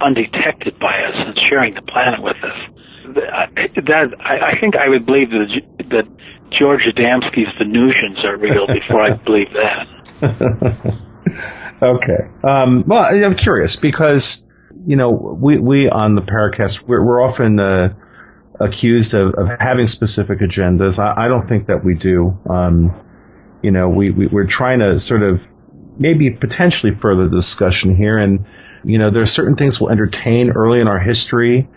undetected by us and sharing the planet with us that I, I think I would believe that that George Adamski's Venusians are real before I believe that. okay. Um, well, I'm curious because you know we we on the Paracast we're, we're often uh, accused of, of having specific agendas. I, I don't think that we do. Um, you know, we, we we're trying to sort of maybe potentially further the discussion here and you know, there are certain things we'll entertain early in our history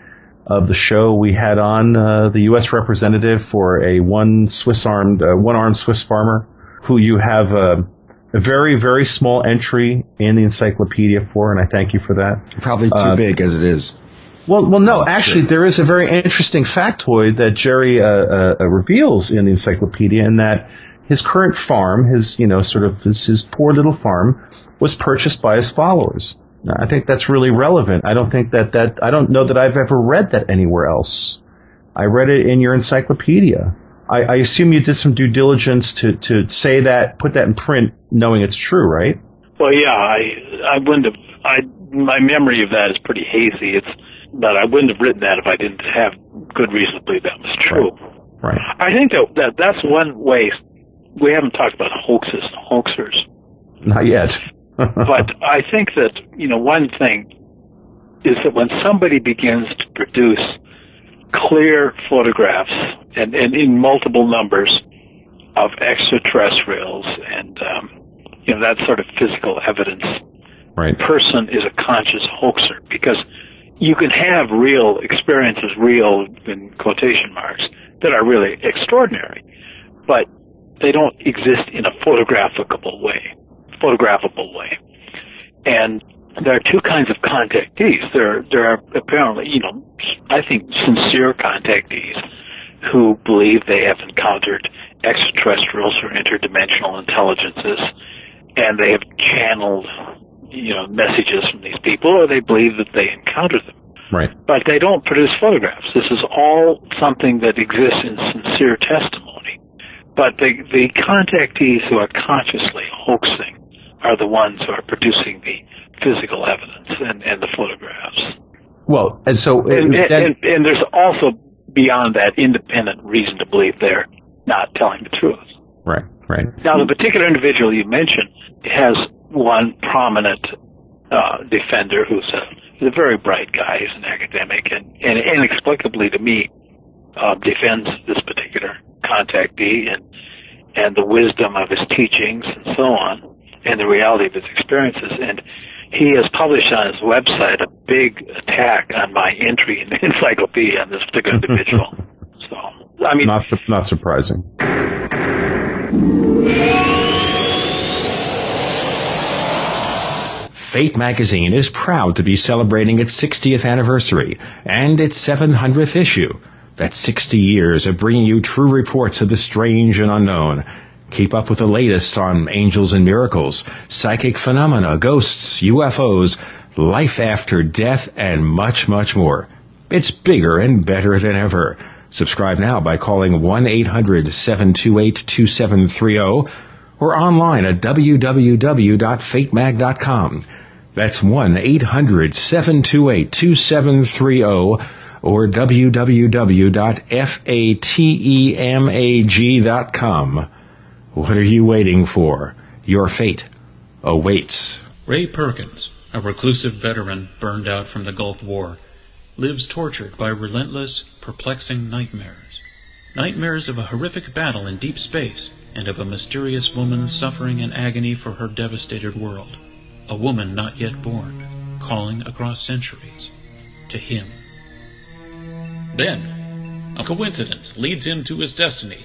of the show, we had on uh, the U.S. representative for a one Swiss armed, uh, one armed Swiss farmer, who you have a, a, very, very small entry in the encyclopedia for, and I thank you for that. Probably too uh, big as it is. Well, well, no. Actually, there is a very interesting factoid that Jerry uh, uh, uh, reveals in the encyclopedia, in that his current farm, his you know, sort of his, his poor little farm, was purchased by his followers. I think that's really relevant. I don't think that that I don't know that I've ever read that anywhere else. I read it in your encyclopedia. I, I assume you did some due diligence to to say that, put that in print, knowing it's true, right? Well, yeah, I I wouldn't have. I my memory of that is pretty hazy. It's but I wouldn't have written that if I didn't have good reason to believe that was true. Right. right. I think that, that that's one way we haven't talked about hoaxes and hoaxers. Not yet but I think that, you know, one thing is that when somebody begins to produce clear photographs and, and in multiple numbers of extraterrestrials and, um, you know, that sort of physical evidence, right. person is a conscious hoaxer because you can have real experiences, real in quotation marks, that are really extraordinary, but they don't exist in a photographable way photographable way. And there are two kinds of contactees. There, there are apparently, you know, I think sincere contactees who believe they have encountered extraterrestrials or interdimensional intelligences, and they have channeled you know, messages from these people, or they believe that they encountered them. Right. But they don't produce photographs. This is all something that exists in sincere testimony. But the, the contactees who are consciously hoaxing are the ones who are producing the physical evidence and, and the photographs. Well, and so And, uh, and, that- and, and there's also beyond that independent reason to believe they're not telling the truth. right, right. Now, the particular individual you mentioned has one prominent uh, defender who's a, he's a very bright guy. He's an academic, and, and inexplicably to me, uh, defends this particular contactee and and the wisdom of his teachings and so on, and the reality of his experiences. And he has published on his website a big attack on my entry in the encyclopedia on this particular individual. so, I mean, not su- not surprising. Fate magazine is proud to be celebrating its 60th anniversary and its 700th issue. That's 60 years of bringing you true reports of the strange and unknown. Keep up with the latest on angels and miracles, psychic phenomena, ghosts, UFOs, life after death, and much, much more. It's bigger and better than ever. Subscribe now by calling 1-800-728-2730 or online at www.fatemag.com. That's 1-800-728-2730 or www.fatemag.com. What are you waiting for? Your fate awaits. Ray Perkins, a reclusive veteran burned out from the Gulf War, lives tortured by relentless, perplexing nightmares. Nightmares of a horrific battle in deep space and of a mysterious woman suffering in agony for her devastated world. A woman not yet born, calling across centuries to him. Then, a coincidence leads him to his destiny,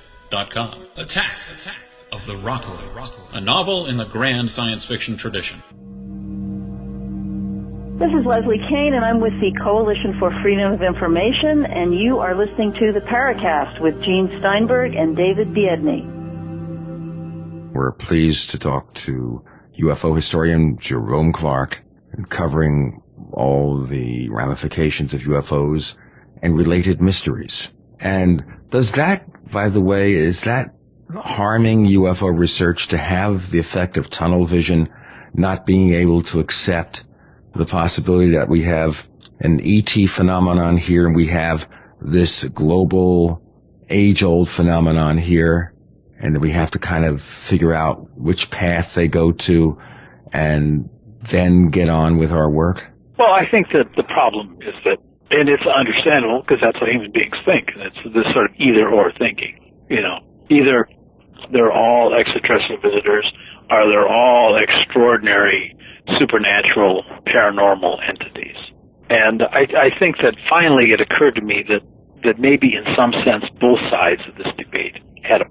dot. Attack! Attack! Of the Rockoids. A novel in the grand science fiction tradition. This is Leslie Kean, and I'm with the Coalition for Freedom of Information, and you are listening to the Paracast with Gene Steinberg and David Biedny. We're pleased to talk to UFO historian Jerome Clark and covering all the ramifications of UFOs and related mysteries. And does that, by the way, is that harming UFO research to have the effect of tunnel vision, not being able to accept the possibility that we have an ET phenomenon here and we have this global age old phenomenon here and we have to kind of figure out which path they go to and then get on with our work? Well, I think that the problem is that, and it's understandable because that's what human beings think. It's this sort of either or thinking. You know, either they're all extraterrestrial visitors or they're all extraordinary supernatural paranormal entities. And I, I think that finally it occurred to me that, that maybe in some sense both sides of this debate had a.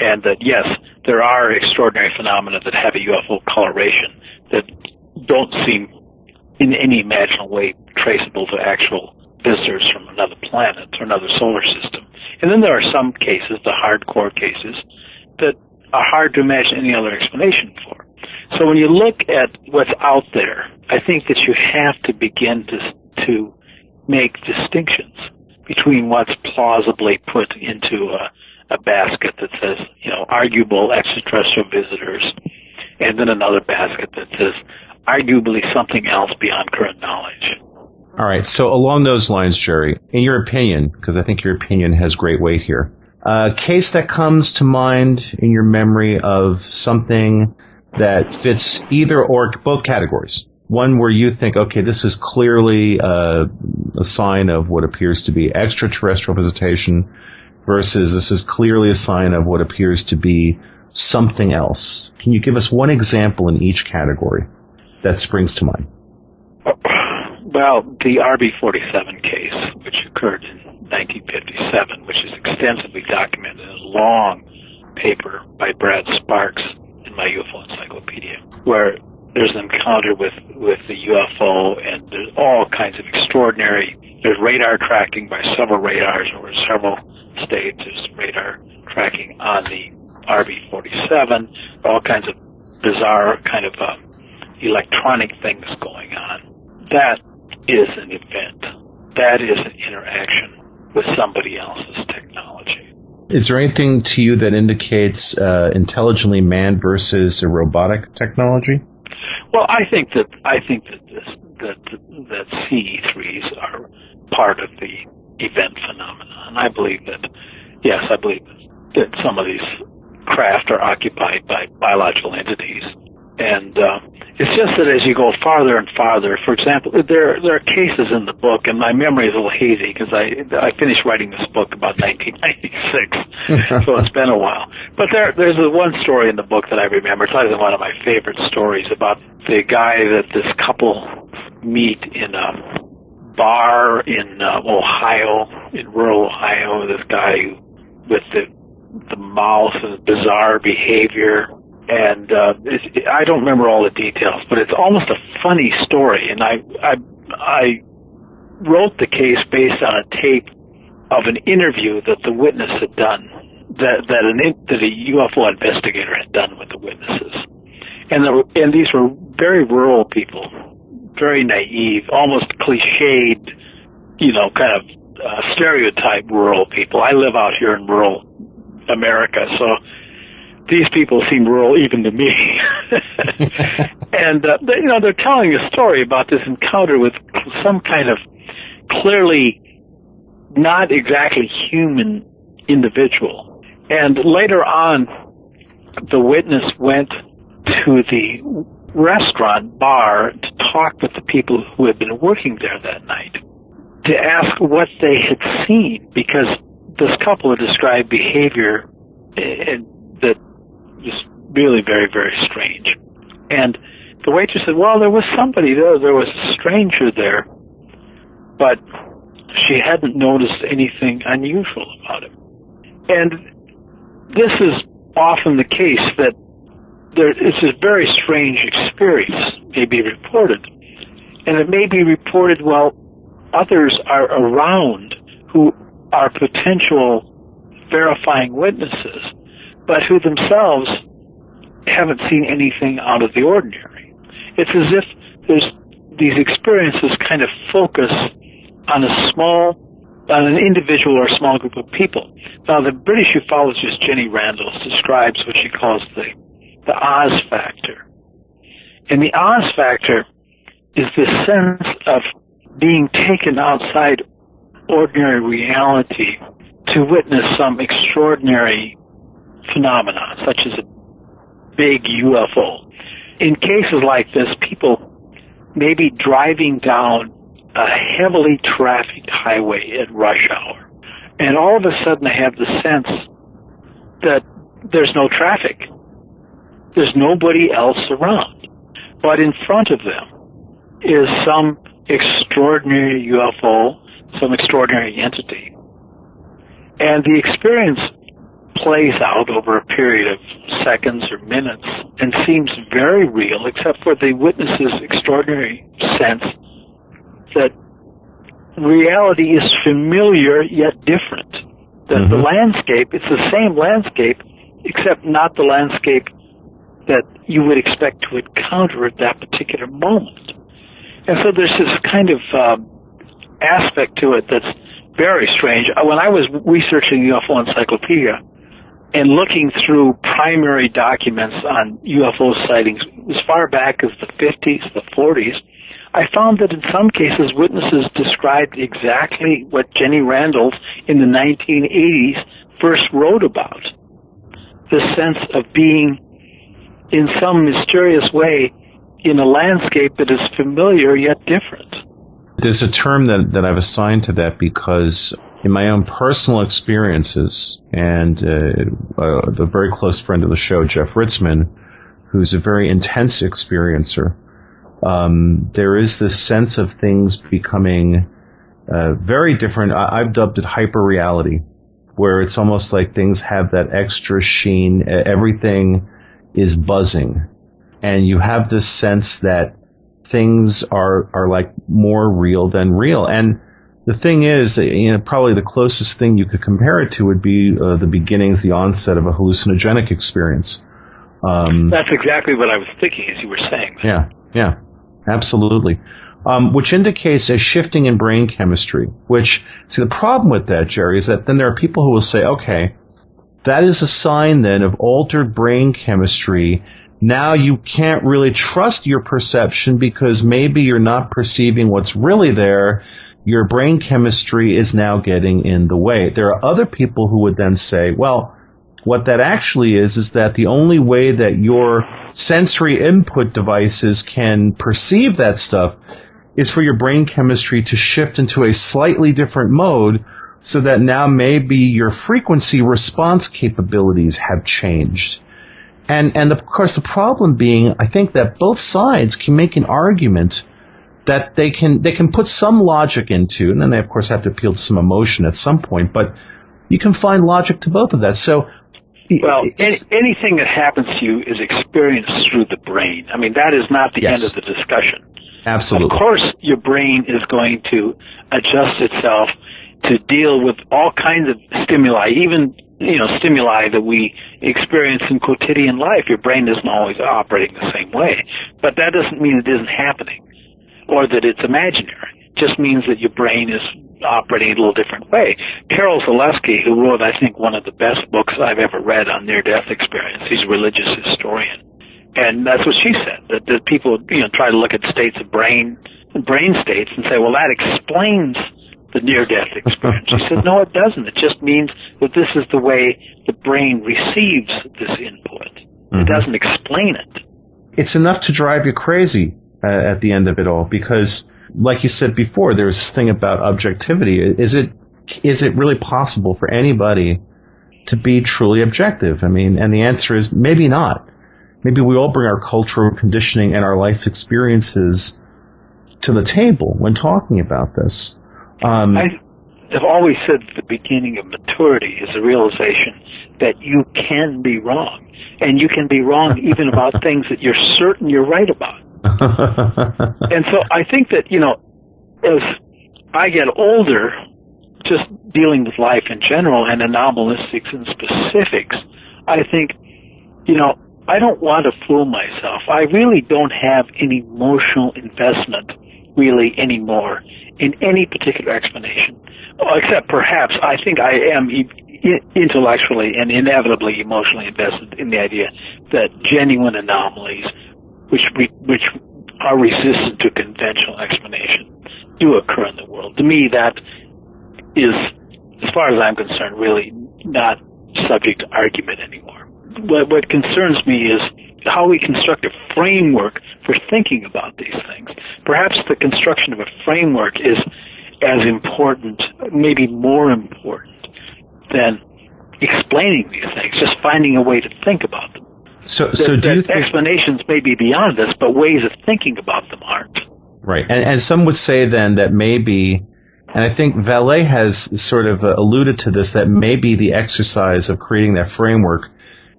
And that yes, there are extraordinary phenomena that have a UFO coloration that don't seem in any imaginable way traceable to actual visitors from another planet or another solar system. And then there are some cases, the hardcore cases, that are hard to imagine any other explanation for. So when you look at what's out there, I think that you have to begin to, to make distinctions between what's plausibly put into a, a basket that says, you know, arguable extraterrestrial visitors, and then another basket that says arguably something else beyond current knowledge. All right. So along those lines, Jerry, in your opinion, because I think your opinion has great weight here, a case that comes to mind in your memory of something that fits either or both categories. One where you think, okay, this is clearly a, a sign of what appears to be extraterrestrial visitation versus this is clearly a sign of what appears to be something else. Can you give us one example in each category? That springs to mind? Well, the RB-47 case, which occurred in 1957, which is extensively documented in a long paper by Brad Sparks in my UFO encyclopedia, where there's an encounter with, with the UFO and there's all kinds of extraordinary, there's radar tracking by several radars over several states, there's radar tracking on the RB-47, all kinds of bizarre kind of uh, electronic things going on. That is an event. That is an interaction with somebody else's technology. Is there anything to you that indicates uh, intelligently manned versus a robotic technology? Well, I think that I think that this, that that CE3s are part of the event phenomenon. I believe that yes, I believe that some of these craft are occupied by biological entities and uh, it's just that as you go farther and farther, for example, there there are cases in the book, and my memory is a little hazy because I I finished writing this book about 1996, so it's been a while. But there there's a one story in the book that I remember. It's probably one of my favorite stories about the guy that this couple meet in a bar in uh, Ohio, in rural Ohio. This guy with the the mouth and bizarre behavior and uh, I don't remember all the details, but it's almost a funny story. And I I I wrote the case based on a tape of an interview that the witness had done, that that an that a UFO investigator had done with the witnesses, and the, and these were very rural people, very naive, almost cliched, you know, kind of uh, stereotype rural people. I live out here in rural America, so these people seem rural even to me. and uh, they, you know, they're telling a story about this encounter with some kind of clearly not exactly human individual. And later on, the witness went to the restaurant bar to talk with the people who had been working there that night to ask what they had seen because this couple had described behavior eh, that just really very, very strange. And the waitress said, well, there was somebody there. There was a stranger there, but she hadn't noticed anything unusual about him. And this is often the case that there is a very strange experience may be reported. And it may be reported while others are around who are potential verifying witnesses but who themselves haven't seen anything out of the ordinary. It's as if there's these experiences kind of focus on a small, on an individual or a small group of people. Now, the British ufologist Jenny Randles describes what she calls the, the Oz factor. And the Oz factor is this sense of being taken outside ordinary reality to witness some extraordinary phenomena, such as a big UFO. In cases like this, people may be driving down a heavily trafficked highway at rush hour, and all of a sudden they have the sense that there's no traffic. There's nobody else around. But in front of them is some extraordinary UFO, some extraordinary entity. And the experience plays out over a period of seconds or minutes and seems very real, except for the witness's extraordinary sense that reality is familiar yet different. That mm-hmm. the landscape, it's the same landscape, except not the landscape that you would expect to encounter at that particular moment. And so there's this kind of uh, aspect to it that's very strange. When I was researching the UFO Encyclopedia, and looking through primary documents on UFO sightings as far back as the 50s, the 40s, I found that in some cases witnesses described exactly what Jenny Randles in the 1980s first wrote about. The sense of being in some mysterious way in a landscape that is familiar yet different. There's a term that, that I've assigned to that because in my own personal experiences, and uh, very close friend of the show, Jeff Ritzmann, who's a very intense experiencer, Um, there is this sense of things becoming uh, very different. I- I've dubbed it hyper reality, where it's almost like things have that extra sheen. Everything is buzzing, and you have this sense that things are are like more real than real. And the thing is, you know, probably the closest thing you could compare it to would be uh, the beginnings, the onset of a hallucinogenic experience. Um, That's exactly what I was thinking as you were saying. yeah, yeah, absolutely. Um, which indicates a shifting in brain chemistry. Which, see, the problem with that, Jerry, is that then there are people who will say, okay, that is a sign then of altered brain chemistry. Now you can't really trust your perception because maybe you're not perceiving what's really there. Your brain chemistry is now getting in the way. There are other people who would then say, well, what that actually is, is that the only way that your sensory input devices can perceive that stuff is for your brain chemistry to shift into a slightly different mode so that now maybe your frequency response capabilities have changed. And, and of course the problem being, I think that both sides can make an argument that they can, they can put some logic into, and then they of course have to appeal to some emotion at some point, but you can find logic to both of that. So, Well, any, anything that happens to you is experienced through the brain. I mean, that is not the Yes. end of the discussion. absolutely. Of course, your brain is going to adjust itself to deal with all kinds of stimuli, even you know stimuli that we experience in quotidian life. Your brain isn't always operating the same way, but that doesn't mean it isn't happening or that it's imaginary. It just means that your brain is operating a little different way. Carol Zaleski, who wrote, I think, one of the best books I've ever read on near-death experience, he's a religious historian. And that's what she said, that, that people, you know, try to look at states of brain, brain states and say, well, that explains the near-death experience. She said, no, it doesn't. It just means that this is the way the brain receives this input. It mm-hmm. doesn't explain it. it's enough to drive you crazy at the end of it all. Because like you said before there's this thing about objectivity. Is it is it really possible for anybody to be truly objective? I mean and the answer is maybe not. Maybe we all bring our cultural conditioning and our life experiences to the table when talking about this. Um, I have always said that the beginning of maturity is a realization that you can be wrong. And you can be wrong even about things that you're certain you're right about. And so I think that, you know, as I get older, just dealing with life in general and anomalistics and specifics, I think, you know, I don't want to fool myself. I really don't have any emotional investment really anymore in any particular explanation. Well, except perhaps I think I am e- intellectually and inevitably emotionally invested in the idea that genuine anomalies, which re- which are resistant to conventional explanation, do occur in the world. To me, that is, as far as I'm concerned, really not subject to argument anymore. What, what concerns me is how we construct a framework for thinking about these things. Perhaps the construction of a framework is as important, maybe more important, than explaining these things, just finding a way to think about them. So so That- do you think explanations may be beyond us, but ways of thinking about them aren't. Right. And, and some would say then that maybe, and I think Vallée has sort of uh, alluded to this, that maybe the exercise of creating that framework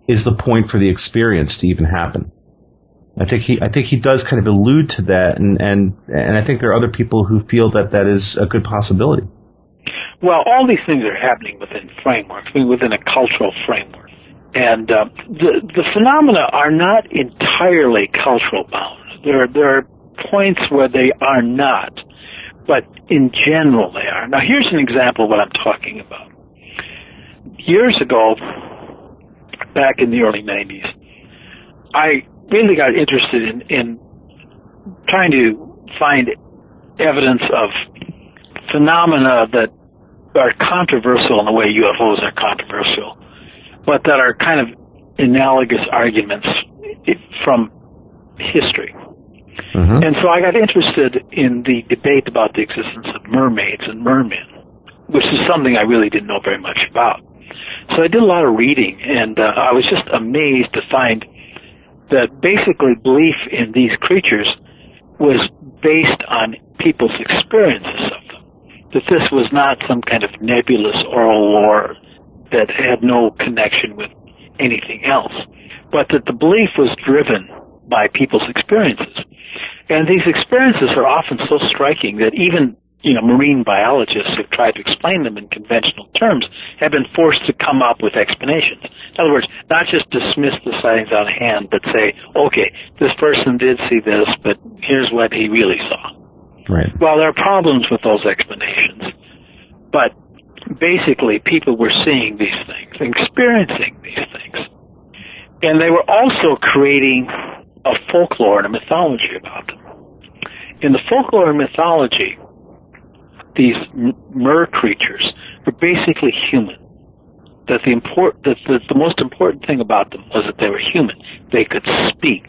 is the point for the experience to even happen. I think he, I think he does kind of allude to that, and, and, and I think there are other people who feel that that is a good possibility. Well, all these things are happening within frameworks, within a cultural framework. And uh, the the phenomena are not entirely cultural bound. There there are points where they are not, but in general they are. Now, here's an example of what I'm talking about. Years ago, back in the early 90s, I really got interested in, in trying to find evidence of phenomena that are controversial in the way UFOs are controversial, but that are kind of analogous arguments from history. And so I got interested in the debate about the existence of mermaids and mermen, which is something I really didn't know very much about. So I did a lot of reading, and uh, I was just amazed to find that basically belief in these creatures was based on people's experiences of them. That this was not some kind of nebulous oral lore that had no connection with anything else, but that the belief was driven by people's experiences. And these experiences are often so striking that even you know, marine biologists who've tried to explain them in conventional terms have been forced to come up with explanations. In other words, not just dismiss the sightings on hand, but say, okay, this person did see this, but here's what he really saw. Right. Well, there are problems with those explanations, but basically people were seeing these things, experiencing these things. And they were also creating a folklore and a mythology about them. In the folklore and mythology, these mer creatures were basically human. That the import that the, the most important thing about them was that they were human. They could speak.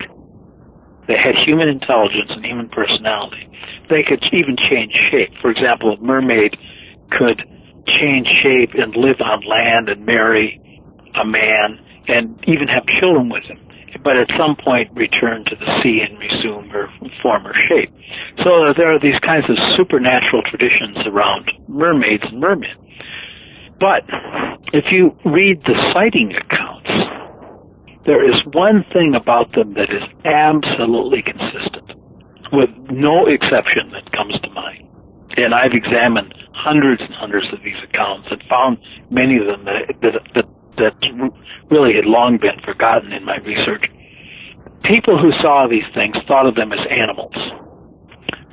They had human intelligence and human personality. They could even change shape. For example, a mermaid could change shape and live on land and marry a man and even have children with him but at some point return to the sea and resume her former shape. So there are these kinds of supernatural traditions around mermaids and mermen. But if you read the sighting accounts, there is one thing about them that is absolutely consistent, with no exception that comes to mind. And I've examined hundreds and hundreds of these accounts and found many of them that, that, that that really had long been forgotten in my research. People who saw these things thought of them as animals.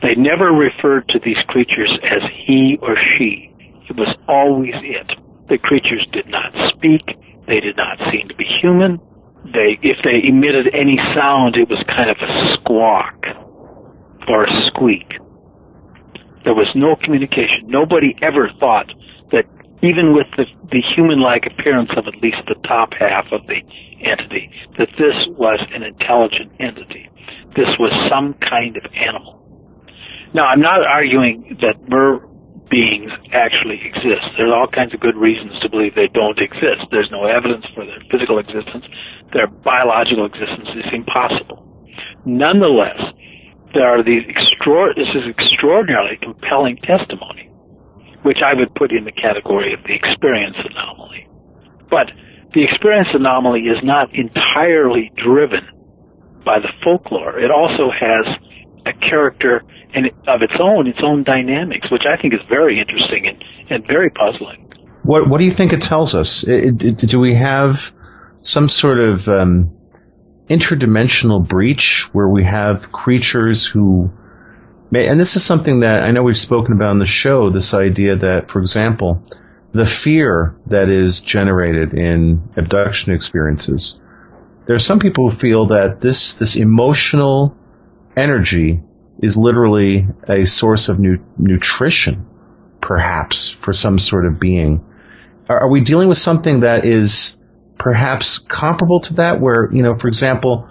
They never referred to these creatures as he or she. It was always it. The creatures did not speak. They did not seem to be human. They, if they emitted any sound, it was kind of a squawk or a squeak. There was no communication. Nobody ever thought that even with the, the human-like appearance of at least the top half of the entity, that this was an intelligent entity. This was some kind of animal. Now, I'm not arguing that mer beings actually exist. There's all kinds of good reasons to believe they don't exist. There's no evidence for their physical existence. Their biological existence is impossible. Nonetheless, there are these extra- this is extraordinarily compelling testimony which I would put in the category of the experience anomaly. But the experience anomaly is not entirely driven by the folklore. It also has a character and of its own, its own dynamics, which I think is very interesting and, and very puzzling. What What do you think it tells us? It, it, do we have some sort of um, interdimensional breach where we have creatures who may, and this is something that I know we've spoken about on the show, this idea that, for example, the fear that is generated in abduction experiences. There are some people who feel that this, this emotional energy is literally a source of nu- nutrition, perhaps, for some sort of being. Are, are we dealing with something that is perhaps comparable to that, where, you know, for example,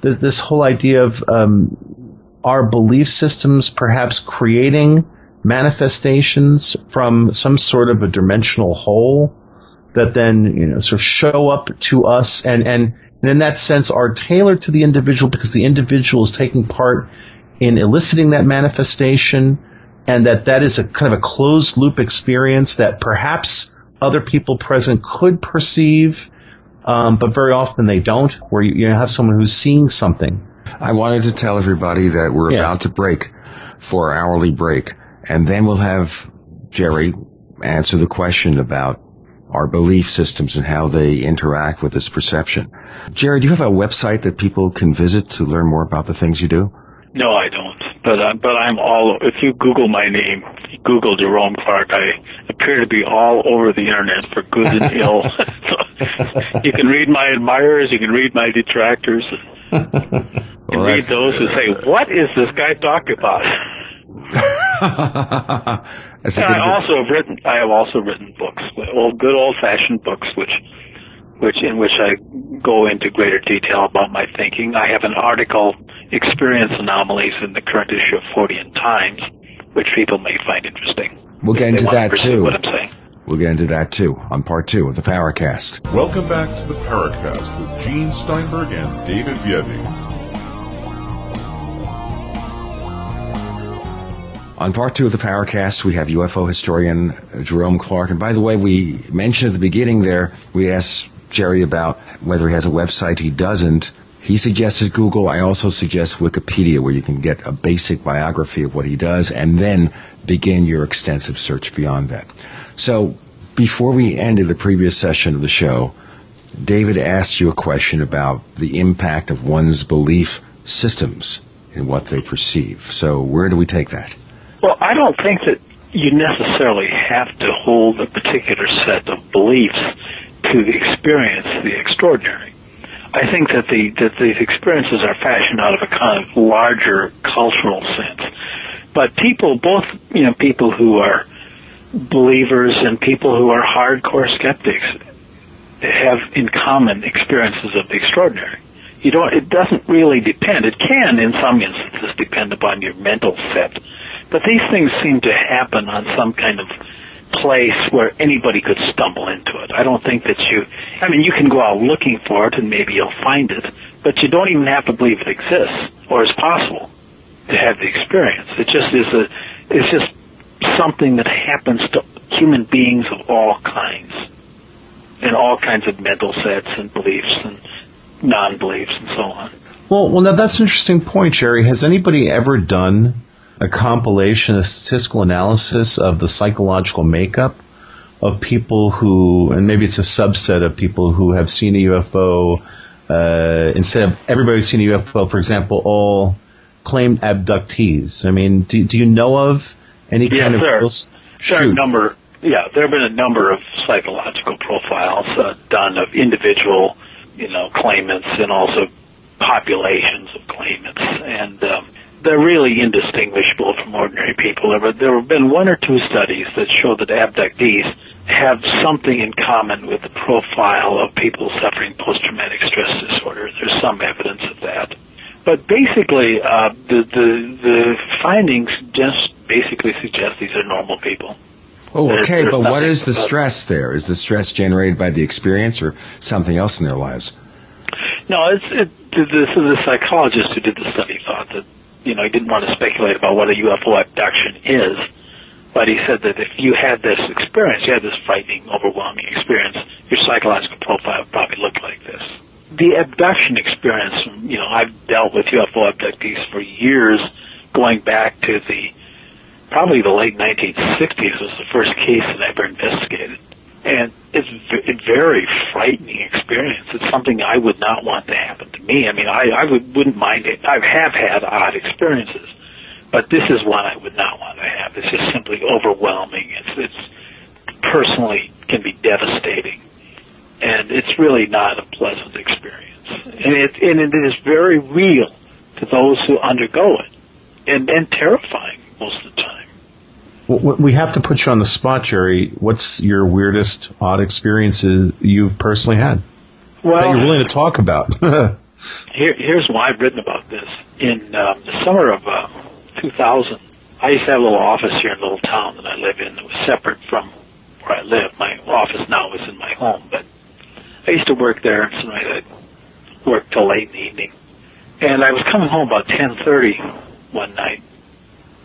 this, this whole idea of um, our belief systems perhaps creating manifestations from some sort of a dimensional whole that then, you know, sort of show up to us and, and, and in that sense are tailored to the individual because the individual is taking part in eliciting that manifestation and that that is a kind of a closed loop experience that perhaps other people present could perceive, um, but very often they don't, where you, you have someone who's seeing something I wanted to tell everybody that we're yeah. about to break for our hourly break, and then we'll have Jerry answer the question about our belief systems and how they interact with this perception. Jerry, do you have a website that people can visit to learn more about the things you do? No, I don't. But uh, but I'm all. If you Google my name, Google Jerome Clark, I appear to be all over the internet for good and ill. so you can read my admirers, you can read my detractors. well, read those who say, "What is this guy talking about?" and I also have written. I have also written books, old, good old-fashioned books, which, which in which I go into greater detail about my thinking. I have an article, "Experience Anomalies," in the current issue of Fortean Times, which people may find interesting. We'll get into that too. What I'm saying. We'll get into that too on part two of the Paracast. Welcome back to the Paracast with Gene Steinberg and David Biedny. On part two of the Paracast, we have UFO historian Jerome Clark. And by the way, we mentioned at the beginning there, we asked Jerry about whether he has a website. He doesn't. He suggested Google. I also suggest Wikipedia, where you can get a basic biography of what he does and then begin your extensive search beyond that. So, before we ended the previous session of the show, David asked you a question about the impact of one's belief systems in what they perceive. So, where do we take that? Well, I don't think that you necessarily have to hold a particular set of beliefs to experience the extraordinary. I think that the that these experiences are fashioned out of a kind of larger cultural sense. But people, both you know, people who are believers and people who are hardcore skeptics, have in common experiences of the extraordinary. You don't. It doesn't really depend. It can, in some instances, depend upon your mental set. But these things seem to happen on some kind of place where anybody could stumble into it. I don't think that you, I mean, you can go out looking for it and maybe you'll find it, but you don't even have to believe it exists or is possible to have the experience. It just is a, it's just something that happens to human beings of all kinds, in all kinds of mental sets and beliefs and non-beliefs and so on. Well, well, now that's an interesting point, Jerry. Has anybody ever done a compilation, a statistical analysis of the psychological makeup of people who, and maybe it's a subset of people who have seen a UFO, uh, instead of everybody who's seen a UFO, for example, all claimed abductees. I mean, do, do you know of any yes, kind of there, real, there are a number. Yeah, there have been a number of psychological profiles uh, done of individual, you know, claimants and also populations of claimants, and um, they're really indistinguishable from ordinary people. There, have been one or two studies that show that abductees have something in common with the profile of people suffering post-traumatic stress disorder. There's some evidence of that. But basically, uh, the, the, the findings just basically suggest these are normal people. Oh, okay, there's but what is the stress there? Is the stress generated by the experience or something else in their lives? No, it's it, the, so the psychologist who did the study thought that you know he didn't want to speculate about what a UFO abduction is, but he said that if you had this experience, you had this frightening, overwhelming experience, your psychological profile would probably look like this. The abduction experience, you know, I've dealt with UFO abductees for years, going back to the probably the late 1960s was the first case that I ever investigated. And it's a very frightening experience. It's something I would not want to happen to me. I mean, I, I would, wouldn't mind it. I have had odd experiences, but this is one I would not want to have. It's just simply overwhelming. It's, it's personally can be devastating. And it's really not a pleasant experience. And it, and it is very real to those who undergo it and, and terrifying most of the time. We have to put you on the spot, Jerry. What's your weirdest, odd experiences you've personally had that you're willing to talk about? Here, here's why I've written about this. In um, the summer of uh, 2000, I used to have a little office here in a little town that I live in that was separate from where I live. My office now is in my home, but I used to work there, and sometimes I'd work till late in the evening. And I was coming home about 10:30 one night,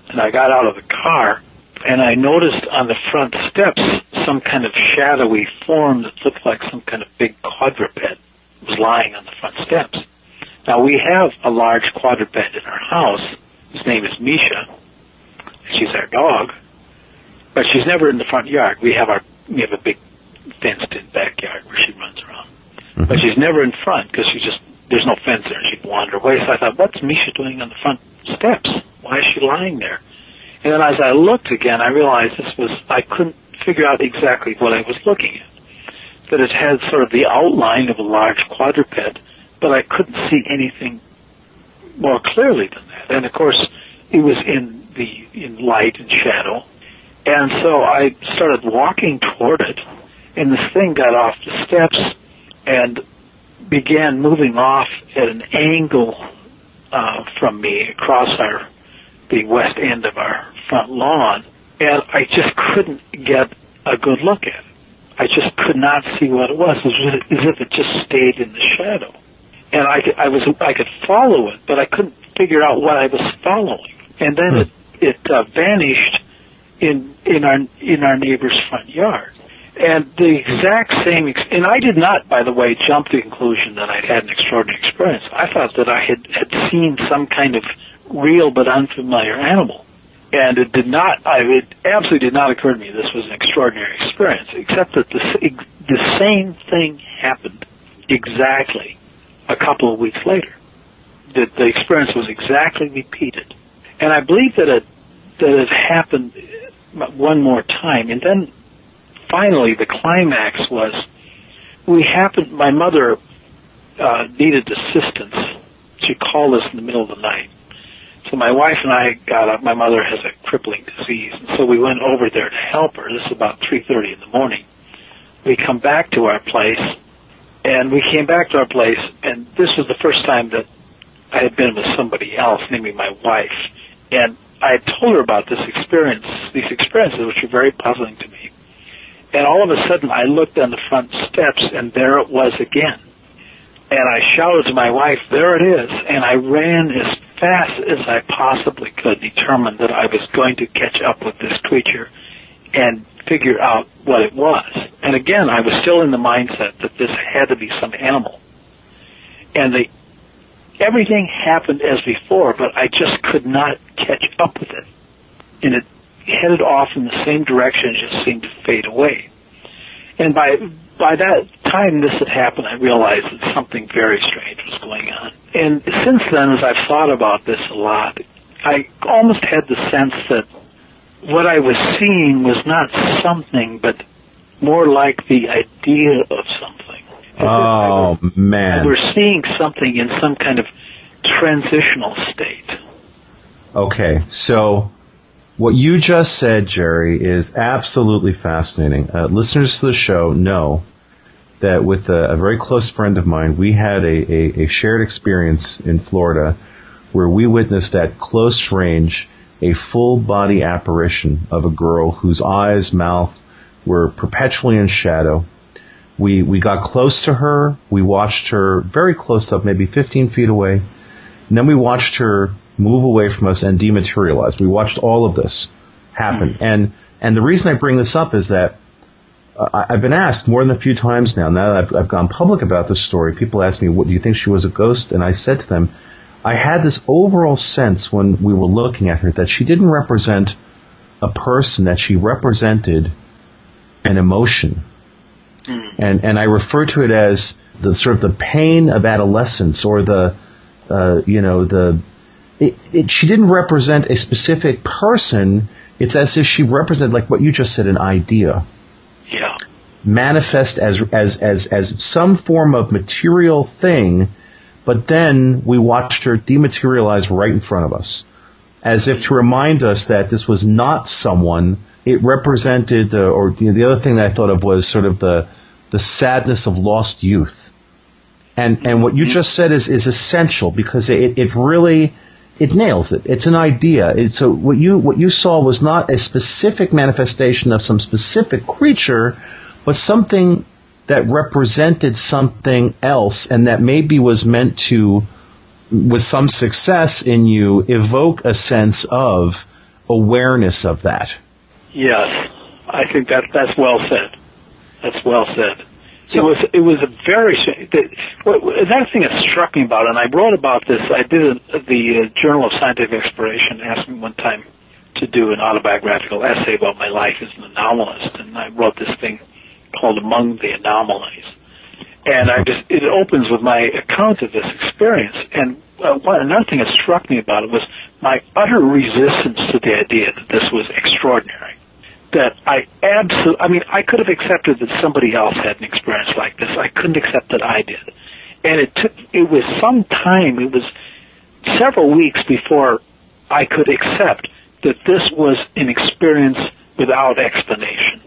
and I got out of the car, and I noticed on the front steps some kind of shadowy form that looked like some kind of big quadruped was lying on the front steps. Now we have a large quadruped in our house. His name is Misha. She's our dog, but she's never in the front yard. We have our we have a big fenced-in backyard where she runs around, mm-hmm. but she's never in front because she just there's no fence there. And she'd wander away. So I thought, what's Misha doing on the front steps? Why is she lying there? And then as I looked again, I realized this was I couldn't figure out exactly what I was looking at that it had sort of the outline of a large quadruped, but I couldn't see anything more clearly than that. And of course, it was in the in light and shadow, and so I started walking toward it, and this thing got off the steps and began moving off at an angle uh, from me across our the west end of our front lawn, and I just couldn't get a good look at it. I just could not see what it was. It was as if it just stayed in the shadow, and I, could- I was I could follow it, but I couldn't figure out what I was following. And then it it uh, vanished in in our in our neighbor's front yard. And the exact same, ex- and I did not, by the way, jump to the conclusion that I'd had an extraordinary experience. I thought that I had, had seen some kind of real but unfamiliar animal. And it did not, I, it absolutely did not occur to me this was an extraordinary experience, except that the, the same thing happened exactly a couple of weeks later. That the experience was exactly repeated. And I believe that it, that it happened one more time. And then finally the climax was we happened, my mother uh, needed assistance. She called us in the middle of the night. So my wife and I got up. My mother has a crippling disease, and so we went over there to help her. This is about 3:30 in the morning. We come back to our place, and we came back to our place, and this was the first time that I had been with somebody else, namely my wife. And I had told her about this experience, these experiences, which were very puzzling to me. And all of a sudden, I looked on the front steps, and there it was again. And I shouted to my wife, there it is. And I ran as fast as I possibly could, determined that I was going to catch up with this creature and figure out what it was. And again, I was still in the mindset that this had to be some animal. And the, everything happened as before, but I just could not catch up with it. And it headed off in the same direction, it just seemed to fade away. And by by that time this had happened, I realized that something very strange was going on. And since then, as I've thought about this a lot, I almost had the sense that what I was seeing was not something, but more like the idea of something. Oh man. We're seeing something in some kind of transitional state. Okay, so what you just said, Jerry, is absolutely fascinating. Uh, listeners to the show know that with a, a, very close friend of mine, we had a, a, a, shared experience in Florida where we witnessed at close range a full body apparition of a girl whose eyes, mouth were perpetually in shadow. We, we got close to her. We watched her very close up, maybe 15 feet away. And then we watched her move away from us and dematerialize. We watched all of this happen. Mm. And, and the reason I bring this up is that uh, I've been asked more than a few times now, now that I've, I've gone public about this story, people ask me, what do you think she was a ghost? And I said to them, I had this overall sense when we were looking at her that she didn't represent a person, that she represented an emotion. Mm. And, and I refer to it as the sort of the pain of adolescence or the, uh, you know, the, it, it, she didn't represent a specific person. It's as if she represented, like what you just said, an idea. Yeah. Manifest as, as, as, as some form of material thing, but then we watched her dematerialize right in front of us. As if to remind us that this was not someone, it represented the, or you know, the other thing that I thought of was sort of the, the sadness of lost youth. And, and what you mm-hmm. just said is, is essential because it, it really, it nails it. It's an idea. A, what you what you saw was not a specific manifestation of some specific creature, but something that represented something else, and that maybe was meant to, with some success in you, evoke a sense of awareness of that. Yes, I think that that's well said. That's well said. So, it was it was a very the, that thing that struck me about it, and I wrote about this. I did a, the uh, Journal of Scientific Exploration asked me one time to do an autobiographical essay about my life as an anomalist, and I wrote this thing called Among the Anomalies. And I just it opens with my account of this experience, and uh, one, another thing that struck me about it was my utter resistance to the idea that this was extraordinary that I absolutely, I mean, I could have accepted that somebody else had an experience like this. I couldn't accept that I did. And it took, it was some time, it was several weeks before I could accept that this was an experience without explanation.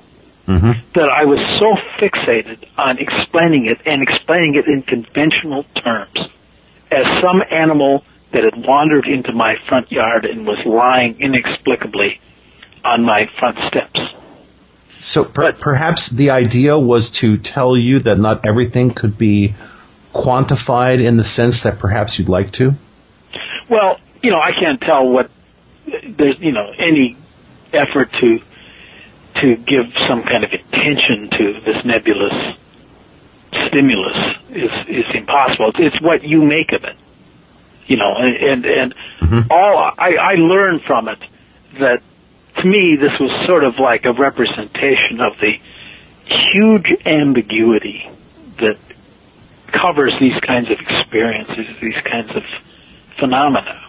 Mm-hmm. That I was so fixated on explaining it and explaining it in conventional terms as some animal that had wandered into my front yard and was lying inexplicably on my front steps. So per- perhaps the idea was to tell you that not everything could be quantified in the sense that perhaps you'd like to? Well, you know, I can't tell what there's you know any effort to to give some kind of attention to this nebulous stimulus is is impossible. It's, what you make of it, you know. And and, and Mm-hmm. all I, I learned from it that to me this was sort of like a representation of the huge ambiguity that covers these kinds of experiences, these kinds of phenomena.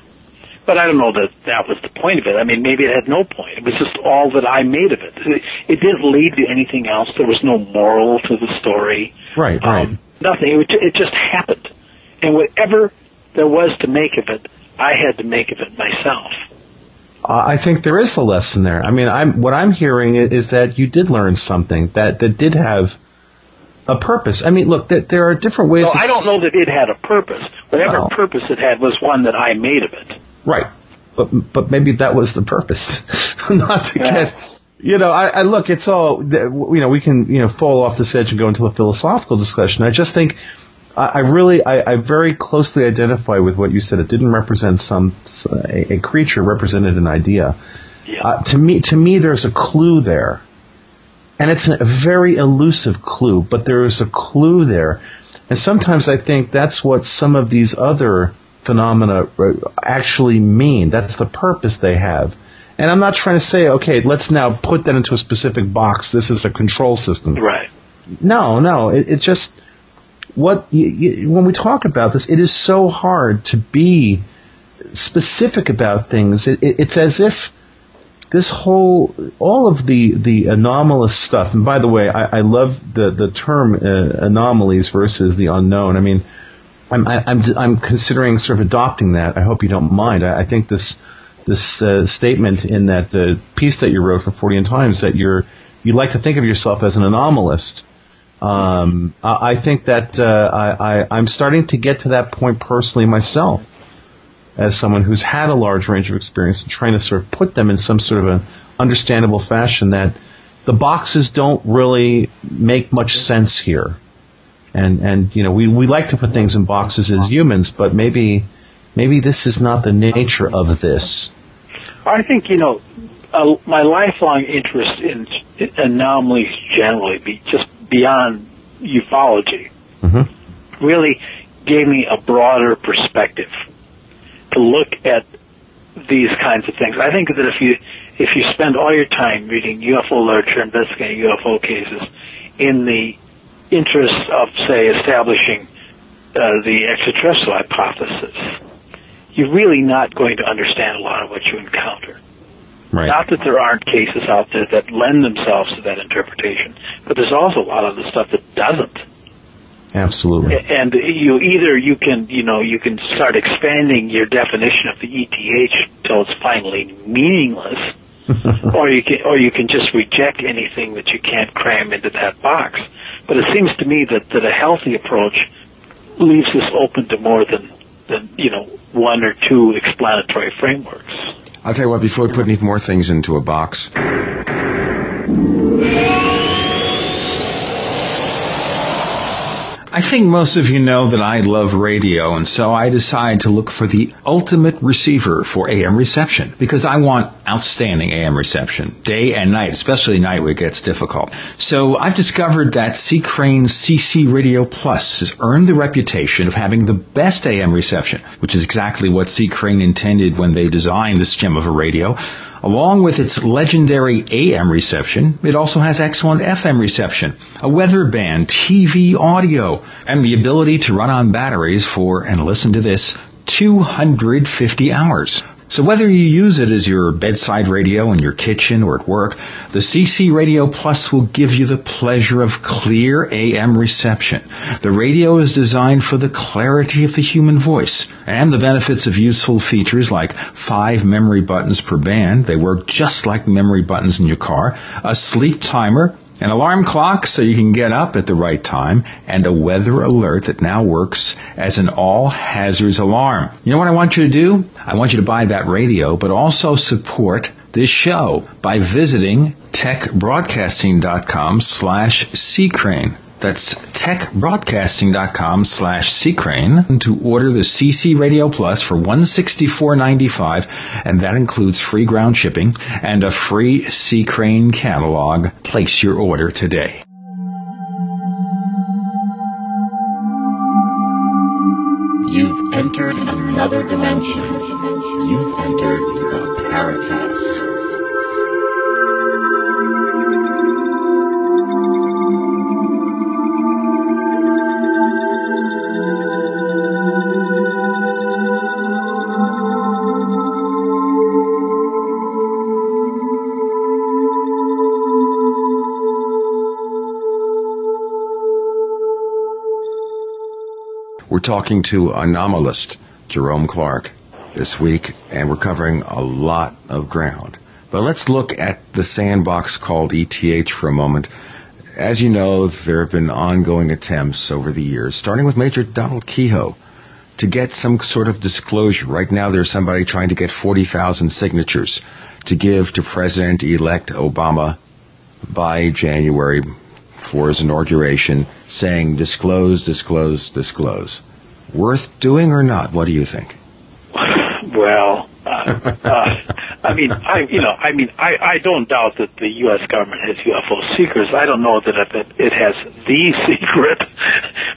But I don't know that that was the point of it. I mean, maybe it had no point. It was just all that I made of it. It, didn't lead to anything else. There was no moral to the story. Right, right. Um, nothing. It, ju- it just happened. And whatever there was to make of it, I had to make of it myself. I think there is the lesson there. I mean, I'm what I'm hearing is that you did learn something that that did have a purpose. I mean, look, that there are different ways. Well, I don't know that it had a purpose. Whatever Well. purpose it had was one that I made of it. Right. But but maybe that was the purpose, not to get. You know, I, I look. It's all. You know, we can you know fall off this edge and go into a philosophical discussion. I just think. I really, I, I very closely identify with what you said. It didn't represent some a, a creature; represented an idea. Uh, to me, to me, there's a clue there, and it's a very elusive clue. But there is a clue there, and sometimes I think that's what some of these other phenomena uh, actually mean. That's the purpose they have. And I'm not trying to say, okay, let's now put that into a specific box. This is a control system. Right. No, no. It, it just what you, you, when we talk about this, it is so hard to be specific about things. It, it, it's as if this whole, all of the the anomalous stuff. And by the way, I, I love the the term uh, anomalies versus the unknown. I mean, I'm I, I'm I'm considering sort of adopting that. I hope you don't mind. I, I think this this uh, statement in that uh, piece that you wrote for Fortean Times that you're you like to think of yourself as an anomalist. Um, I I think that uh, I, I I'm starting to get to that point personally myself, as someone who's had a large range of experience and trying to sort of put them in some sort of an understandable fashion that the boxes don't really make much sense here. And and you know we, we like to put things in boxes as humans, but maybe maybe this is not the nature of this. I think you know uh, my lifelong interest in anomalies generally, be just beyond ufology, Mm-hmm. really gave me a broader perspective to look at these kinds of things. I think that if you if you spend all your time reading UFO literature, investigating UFO cases, in the interest of say establishing uh, the extraterrestrial hypothesis, you're really not going to understand a lot of what you encounter. Right. Not that there aren't cases out there that lend themselves to that interpretation, but there's also a lot of the stuff that doesn't. Absolutely. And you either you can you know you can start expanding your definition of the ETH till it's finally meaningless, or you can or you can just reject anything that you can't cram into that box. But it seems to me that that a healthy approach leaves this open to more than than you know one or two explanatory frameworks. I'll tell you what, before we put any more things into a box, I think most of you know that I love radio, and so I decided to look for the ultimate receiver for AM reception because I want outstanding AM reception, day and night, especially night where it gets difficult. So I've discovered that C Crane CC Radio Plus has earned the reputation of having the best AM reception, which is exactly what C Crane intended when they designed this gem of a radio. Along with its legendary AM reception, it also has excellent FM reception, a weather band, TV audio, and the ability to run on batteries for, and listen to this, 250 hours. So whether you use it as your bedside radio in your kitchen or at work, the CC Radio Plus will give you the pleasure of clear AM reception. The radio is designed for the clarity of the human voice and the benefits of useful features like five memory buttons per band. They work just like memory buttons in your car, a sleep timer, an alarm clock so you can get up at the right time, and a weather alert that now works as an all hazards alarm. You know what I want you to do? I want you to buy that radio, but also support this show by visiting techbroadcasting.com slash ccrane. That's techbroadcasting.com slash ccrane to order the CC Radio Plus for $164.95, and that includes free ground shipping and a free C Crane catalog. Place your order today. You've entered another dimension. You've entered the Paracast. Talking to anomalist Jerome Clark this week, and we're covering a lot of ground. But let's look at the sandbox called ETH for a moment. As you know, there have been ongoing attempts over the years, starting with Major Donald Keyhoe, to get some sort of disclosure. Right now, there's somebody trying to get 40,000 signatures to give to President elect Obama by January for his inauguration, saying disclose, disclose, disclose. Worth doing or not? What do you think? Well, uh, uh, I mean, I you know, I mean, I I don't doubt that the U.S. government has UFO secrets. I don't know that it, it has the secret,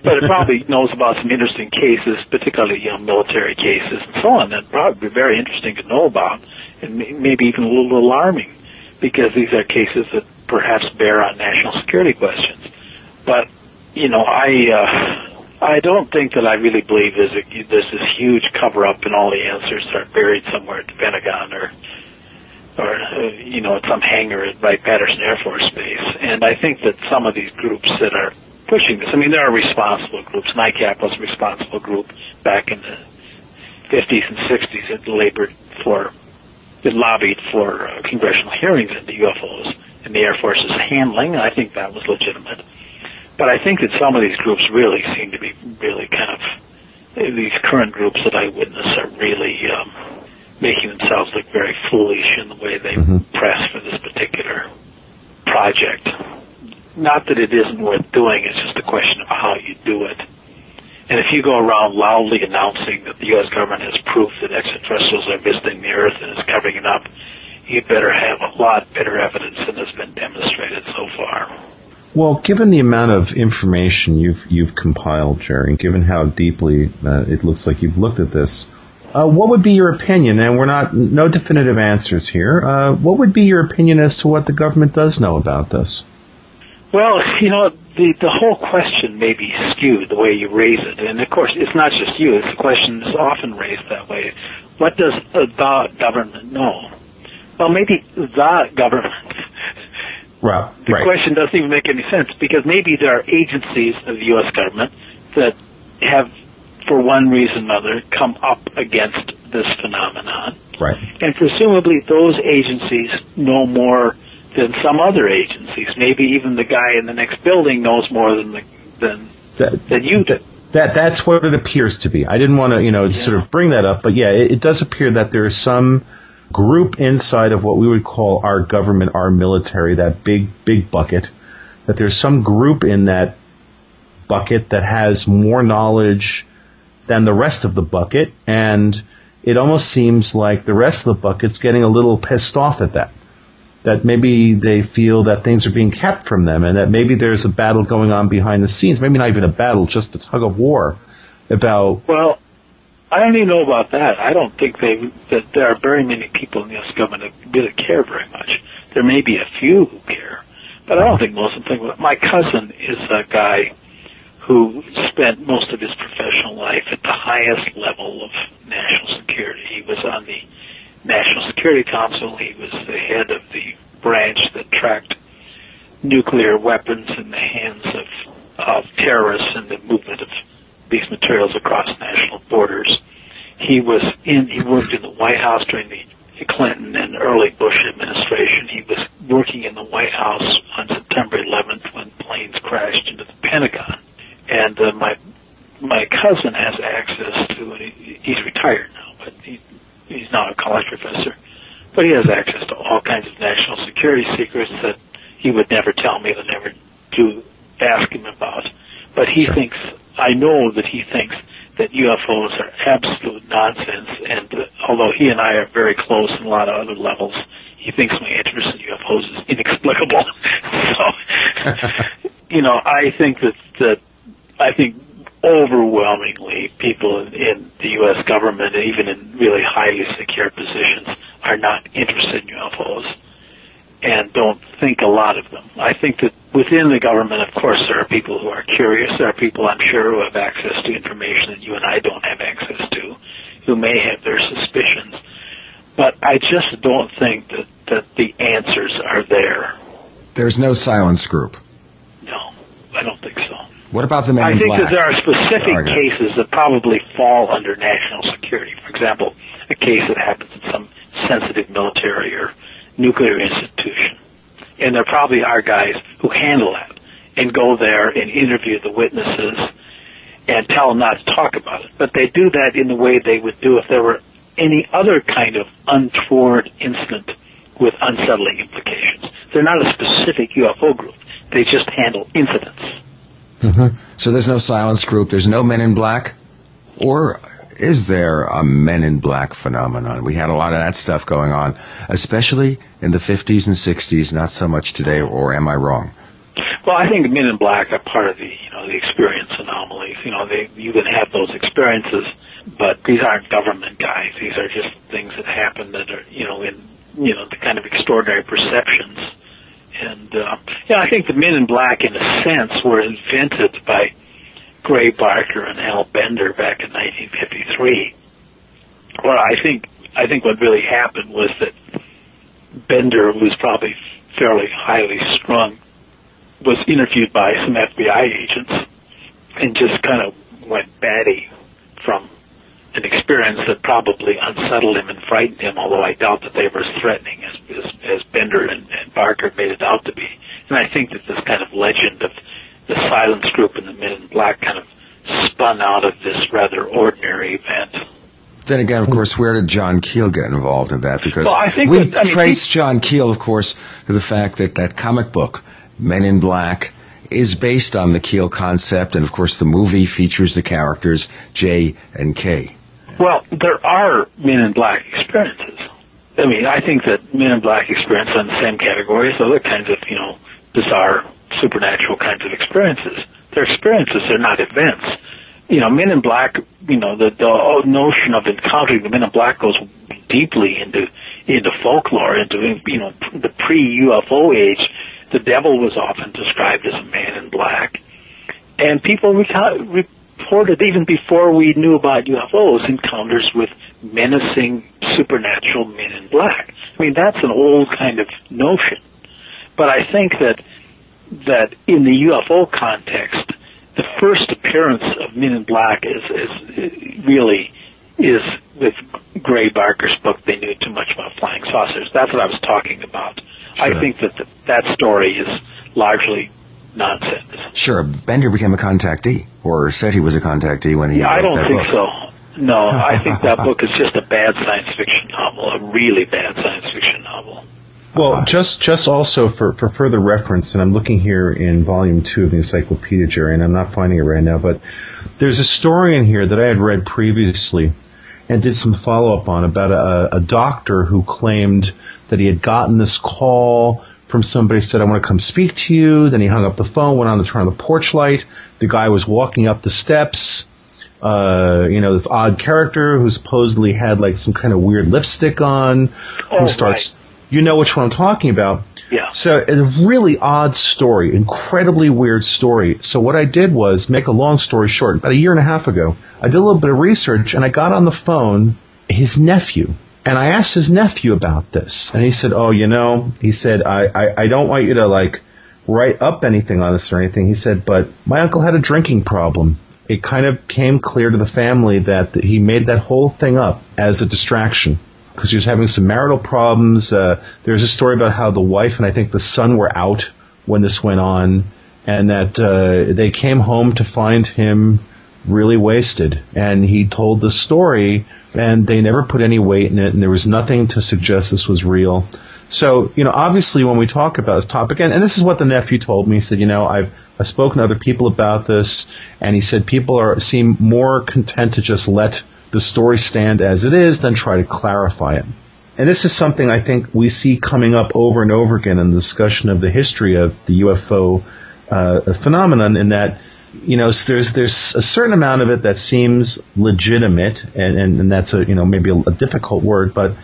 but it probably knows about some interesting cases, particularly you know military cases and so on. That probably be very interesting to know about, and maybe even a little alarming, because these are cases that perhaps bear on national security questions. But you know, I. Uh, I don't think that I really believe there's, a, there's this huge cover up and all the answers are buried somewhere at the Pentagon or, or you know, at some hangar at Wright Patterson Air Force Base. And I think that some of these groups that are pushing this, I mean, there are responsible groups. NICAP was a responsible group back in the 50s and 60s that labored for, that lobbied for uh, congressional hearings into UFOs and the Air Force's handling. I think that was legitimate. But I think that some of these groups really seem to be really kind of these current groups that I witness are really um, making themselves look very foolish in the way they mm-hmm. press for this particular project. Not that it isn't worth doing; it's just a question of how you do it. And if you go around loudly announcing that the U.S. government has proof that extraterrestrials are visiting the Earth and is covering it up, you better have a lot better evidence than has been demonstrated so far. Well, given the amount of information you've you've compiled, Jerry, given how deeply uh, it looks like you've looked at this, uh, what would be your opinion? And we're not no definitive answers here. Uh, what would be your opinion as to what the government does know about this? Well, you know, the the whole question may be skewed the way you raise it, and of course, it's not just you. It's the question is often raised that way. What does the government know? Well, maybe the government Right. The right. question doesn't even make any sense because maybe there are agencies of the U.S. government that have, for one reason or another, come up against this phenomenon. Right. And presumably those agencies know more than some other agencies. Maybe even the guy in the next building knows more than the, than that, than you do. That that's what it appears to be. I didn't want to, you know, yeah. sort of bring that up, but yeah, it, it does appear that there is some group inside of what we would call our government, our military, that big, big bucket, that there's some group in that bucket that has more knowledge than the rest of the bucket, and it almost seems like the rest of the bucket's getting a little pissed off at that. That maybe they feel that things are being kept from them, and that maybe there's a battle going on behind the scenes. Maybe not even a battle, just a tug of war about well, I don't even know about that. I don't think they that there are very many people in the U.S. government that really care very much. There may be a few who care, but I don't think most of them think. My cousin is a guy who spent most of his professional life at the highest level of national security. He was on the National Security Council. He was the head of the branch that tracked nuclear weapons in the hands of, of terrorists and the movement of these materials across national borders. He was in, he worked in the White House during the Clinton and early Bush administration. He was working in the White House on September 11th when planes crashed into the Pentagon. And uh, my my cousin has access to, he's retired now, but he, he's not a college professor, but he has access to all kinds of national security secrets that he would never tell me, that never do ask him about. But he Sure. thinks, I know that he thinks that UFOs are absolute nonsense. And uh, although he and I are very close in a lot of other levels, he thinks my interest in UFOs is inexplicable. so, you know, I think that that I think overwhelmingly people in, in the U.S. government, and even in really highly secure positions, are not interested in UFOs and don't think a lot of them. I think that within the government, of course, there are people who are curious. There are people, I'm sure, who have access to information that you and I don't have access to, who may have their suspicions. But I just don't think that, that the answers are there. There's no silence group. No, I don't think so. What about the men I in think black? that there are specific Sorry. cases that probably fall under national security. For example, a case that happens in some sensitive military or nuclear institution. And there probably are guys who handle that and go there and interview the witnesses and tell them not to talk about it. But they do that in the way they would do if there were any other kind of untoward incident with unsettling implications. They're not a specific UFO group. They just handle incidents. Mm-hmm. So there's no silence group. There's no men in black, or is there a men in black phenomenon? We had a lot of that stuff going on, especially in the 50s and 60s. Not so much today, or am I wrong? Well, I think Men in Black are part of the, you know, the experience anomalies. You know, they you can have those experiences, but these aren't government guys. These are just things that happen that are, you know, in, you know, the kind of extraordinary perceptions. And uh, yeah, I think the Men in Black, in a sense, were invented by Gray Barker and Al Bender back in 1953. Well, I think I think what really happened was that Bender, who was probably fairly highly strung, was interviewed by some FBI agents and just kind of went batty from an experience that probably unsettled him and frightened him, although I doubt that they were as threatening as, as, as Bender and, and Barker made it out to be. And I think that this kind of legend of the silence group and the men in black kind of spun out of this rather ordinary event. Then again, of course, where did John Keel get involved in that? Because Well, I think we that- I mean, trace John Keel, of course, to the fact that that comic book, Men in Black, is based on the Keel concept, and of course, the movie features the characters J and K. Well, there are Men in Black experiences. I mean, I think that Men in Black experience are in the same category as other kinds of, you know, bizarre, supernatural kinds of experiences. They're experiences, they're not events. You know, Men in Black, you know, the, the notion of encountering the Men in Black goes deeply into, into folklore, into, you know, the pre-UFO age. The devil was often described as a man in black. And people reported even before we knew about UFOs encounters with menacing supernatural men in black. I mean, that's an old kind of notion. But I think that that in the UFO context, the first appearance of Men in Black is, is really is with Gray Barker's book. They knew too much about flying saucers. That's what I was talking about. I think that the, that story is largely nonsense. Sure, Bender became a contactee, or said he was a contactee when he Yeah, I don't think book. so. No, I think that book is just a bad science fiction novel, a really bad science fiction novel. Well, just just also for, for further reference, and I'm looking here in volume two of the Encyclopedia, Jerry, and I'm not finding it right now, but there's a story in here that I had read previously and did some follow up on about a, a doctor who claimed that he had gotten this call from somebody said, I want to come speak to you. Then he hung up the phone, went on to turn on the porch light. The guy was walking up the steps. Uh, you know, this odd character who supposedly had like some kind of weird lipstick on, Oh, who starts, you know which one I'm talking about. Yeah. So it's a really odd story, incredibly weird story. So what I did was make a long story short. About a year and a half ago, I did a little bit of research and I got on the phone his nephew. And I asked his nephew about this. And he said, oh, you know, he said, I, I, I don't want you to like write up anything on this or anything. He said, but my uncle had a drinking problem. It kind of came clear to the family that he made that whole thing up as a distraction because he was having some marital problems. Uh, there's a story about how the wife and I think the son were out when this went on, and that uh, they came home to find him really wasted. And he told the story, and they never put any weight in it, and there was nothing to suggest this was real. So, you know, obviously when we talk about this topic, and, and this is what the nephew told me, he said, you know, I've, I've spoken to other people about this, and he said people are, seem more content to just let the story stand as it is than try to clarify it. And this is something I think we see coming up over and over again in the discussion of the history of the UFO uh, phenomenon in that, you know, there's there's a certain amount of it that seems legitimate, and, and, and that's a you know maybe a, a difficult word, but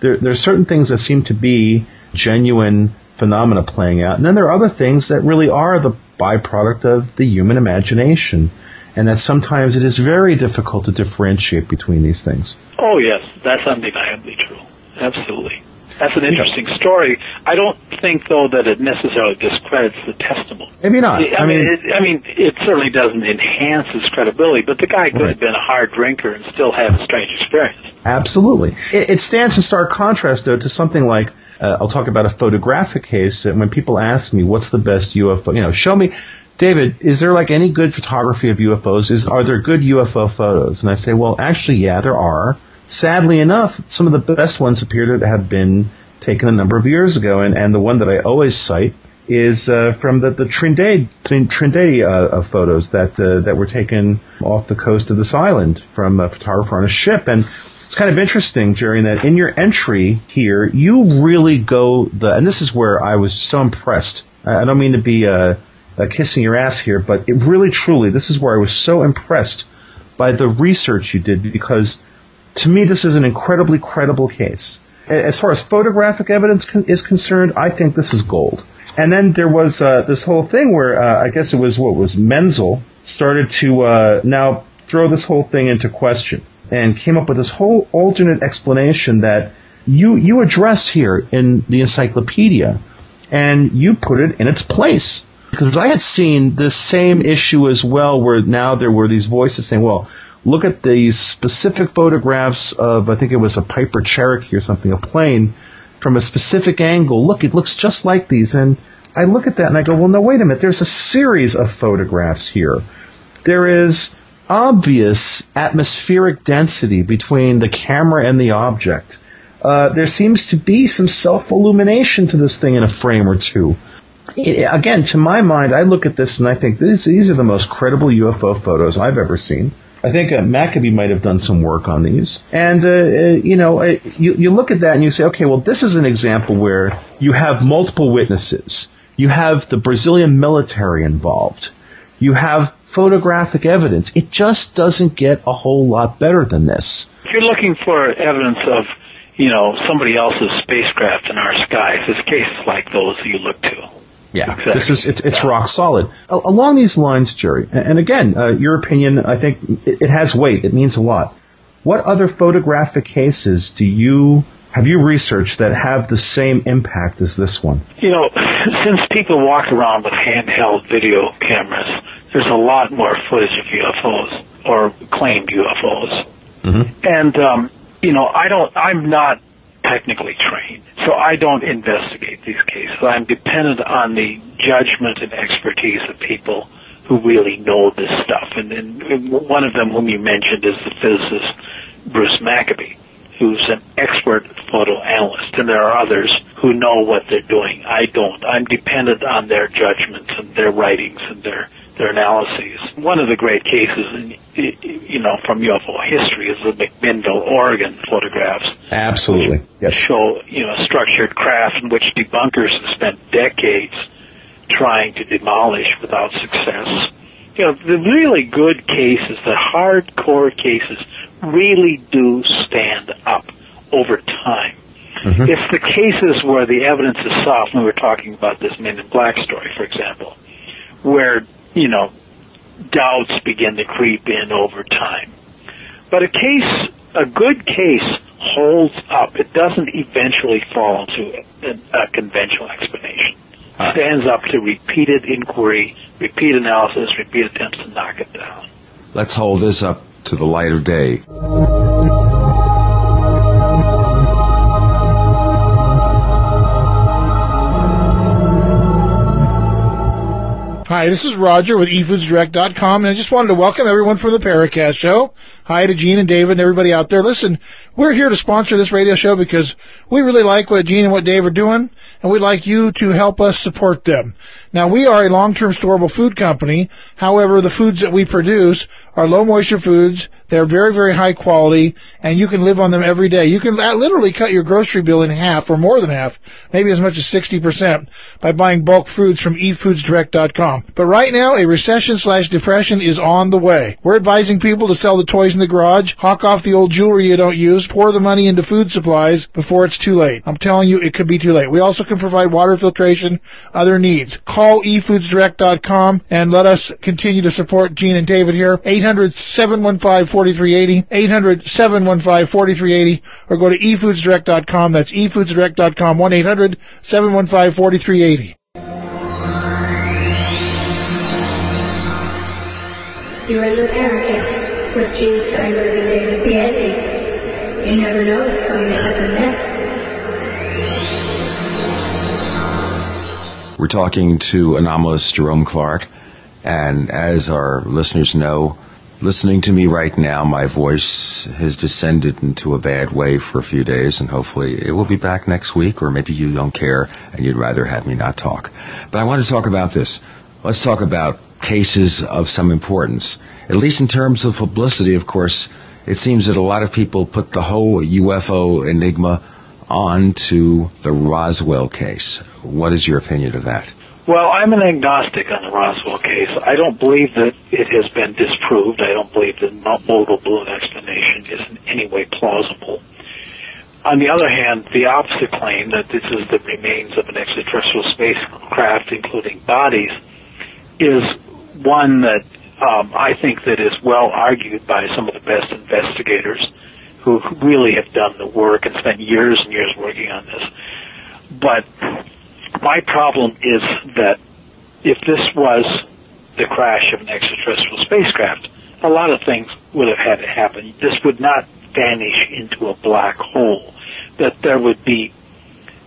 there there are certain things that seem to be genuine phenomena playing out, and then there are other things that really are the byproduct of the human imagination, and that sometimes it is very difficult to differentiate between these things. Oh yes, that's undeniably true. Absolutely. That's an interesting story. I don't think, though, that it necessarily discredits the testimony. Maybe not. I, I mean, mean- it, I mean, it certainly doesn't enhance his credibility. But the guy could Right. have been a hard drinker and still have a strange experience. Absolutely. It, it stands in stark contrast, though, to something like uh, I'll talk about a photographic case. That when people ask me, "What's the best UFO?" You know, show me, David. Is there like any good photography of UFOs? Is are there good UFO photos? And I say, well, actually, yeah, there are. Sadly enough, some of the best ones appear to have been taken a number of years ago, and, and the one that I always cite is uh, from the the Trinidad Trin- Trinidad uh, uh, photos that uh, that were taken off the coast of this island from a photographer on a ship, and it's kind of interesting, Jerry, that in your entry here, you really go the, and this is where I was so impressed. I I don't mean to be uh, uh, kissing your ass here, but it really, truly, this is where I was so impressed by the research you did because to me, this is an incredibly credible case. As far as photographic evidence con- is concerned, I think this is gold. And then there was uh, this whole thing where uh, I guess it was what was Menzel started to uh, now throw this whole thing into question and came up with this whole alternate explanation that you you address here in the encyclopedia, and you put it in its place because I had seen this same issue as well, where now there were these voices saying, "Well, look at these specific photographs of I think it was a Piper Cherokee or something, a plane from a specific angle. Look, it looks just like these." And I look at that and I go, "Well, no, wait a minute. There's a series of photographs here. There is obvious atmospheric density between the camera and the object." Uh, there seems to be some self illumination to this thing in a frame or two again, to my mind, I look at this and I think these, are the most credible UFO photos I've ever seen. I think uh, Maccabee might have done some work on these. And, uh, uh, you know, uh, you, you look at that and you say, okay, well, this is an example where you have multiple witnesses. You have the Brazilian military involved. You have photographic evidence. It just doesn't get a whole lot better than this. If you're looking for evidence of, you know, somebody else's spacecraft in our skies, it's cases like those you look to. Yeah, this is it's it's rock solid. A- along these lines, Jerry, and again, uh, your opinion, I think it, it has weight. It means a lot. What other photographic cases do you have you researched that have the same impact as this one? You know, since people walk around with handheld video cameras, there's a lot more footage of UFOs or claimed UFOs. Mm-hmm. And um, you know, I don't. I'm not technically trained, so I don't investigate these cases. I'm dependent on the judgment and expertise of people who really know this stuff. And, and one of them, whom you mentioned, is the physicist Bruce Maccabee, who's an expert photo analyst. And there are others who know what they're doing. I don't. I'm dependent on their judgments and their writings and their their analyses. One of the great cases, you know, from UFO history is the McMinnville, Oregon photographs. Absolutely. Yes. Show, you know, a structured craft in which debunkers have spent decades trying to demolish without success. You know, the really good cases, the hardcore cases, really do stand up over time. Mm-hmm. It's the cases where the evidence is soft, and we were talking about this Men in Black story, for example, where, you know, doubts begin to creep in over time. But a case, a good case holds up. It doesn't eventually fall into a, a conventional explanation. Stands up to repeated inquiry, repeat analysis, repeat attempts to knock it down. Let's hold this up to the light of day. Hi, this is Roger with eFoodsDirect.com, and I just wanted to welcome everyone from the Paracast Show. Hi to Gene and David and everybody out there. Listen, we're here to sponsor this radio show because we really like what Gene and what Dave are doing, and we'd like you to help us support them. Now, we are a long-term storable food company. However, the foods that we produce are low moisture foods. They're very, very high quality, and you can live on them every day. You can uh, literally cut your grocery bill in half or more than half, maybe as much as 60% by buying bulk foods from eFoodsDirect.com. But right now, a recession slash depression is on the way. We're advising people to sell the toys in the garage, hawk off the old jewelry you don't use, pour the money into food supplies before it's too late. I'm telling you, it could be too late. We also can provide water filtration, other needs. Call eFoodsDirect.com and let us continue to support Gene and David here. 800-715-4380, 800-715-4380, or go to eFoodsDirect.com. That's eFoodsDirect.com, 1-800-715-4380. You're in the Paracast with Gene Steinberg and David Biedny. You never know what's going to happen next. We're talking to anomalist Jerome Clark, and as our listeners know, listening to me right now, my voice has descended into a bad way for a few days, and hopefully it will be back next week, or maybe you don't care and you'd rather have me not talk. But I want to talk about this. Let's talk about cases of some importance. At least in terms of publicity, of course, it seems that a lot of people put the whole UFO enigma on to the Roswell case. What is your opinion of that? Well, I'm an agnostic on the Roswell case. I don't believe that it has been disproved. I don't believe that Mogul balloon explanation is in any way plausible. On the other hand, the opposite claim that this is the remains of an extraterrestrial spacecraft, including bodies, is one that um, I think that is well argued by some of the best investigators who really have done the work and spent years and years working on this. But my problem is that if this was the crash of an extraterrestrial spacecraft, a lot of things would have had to happen. This would not vanish into a black hole. That there would be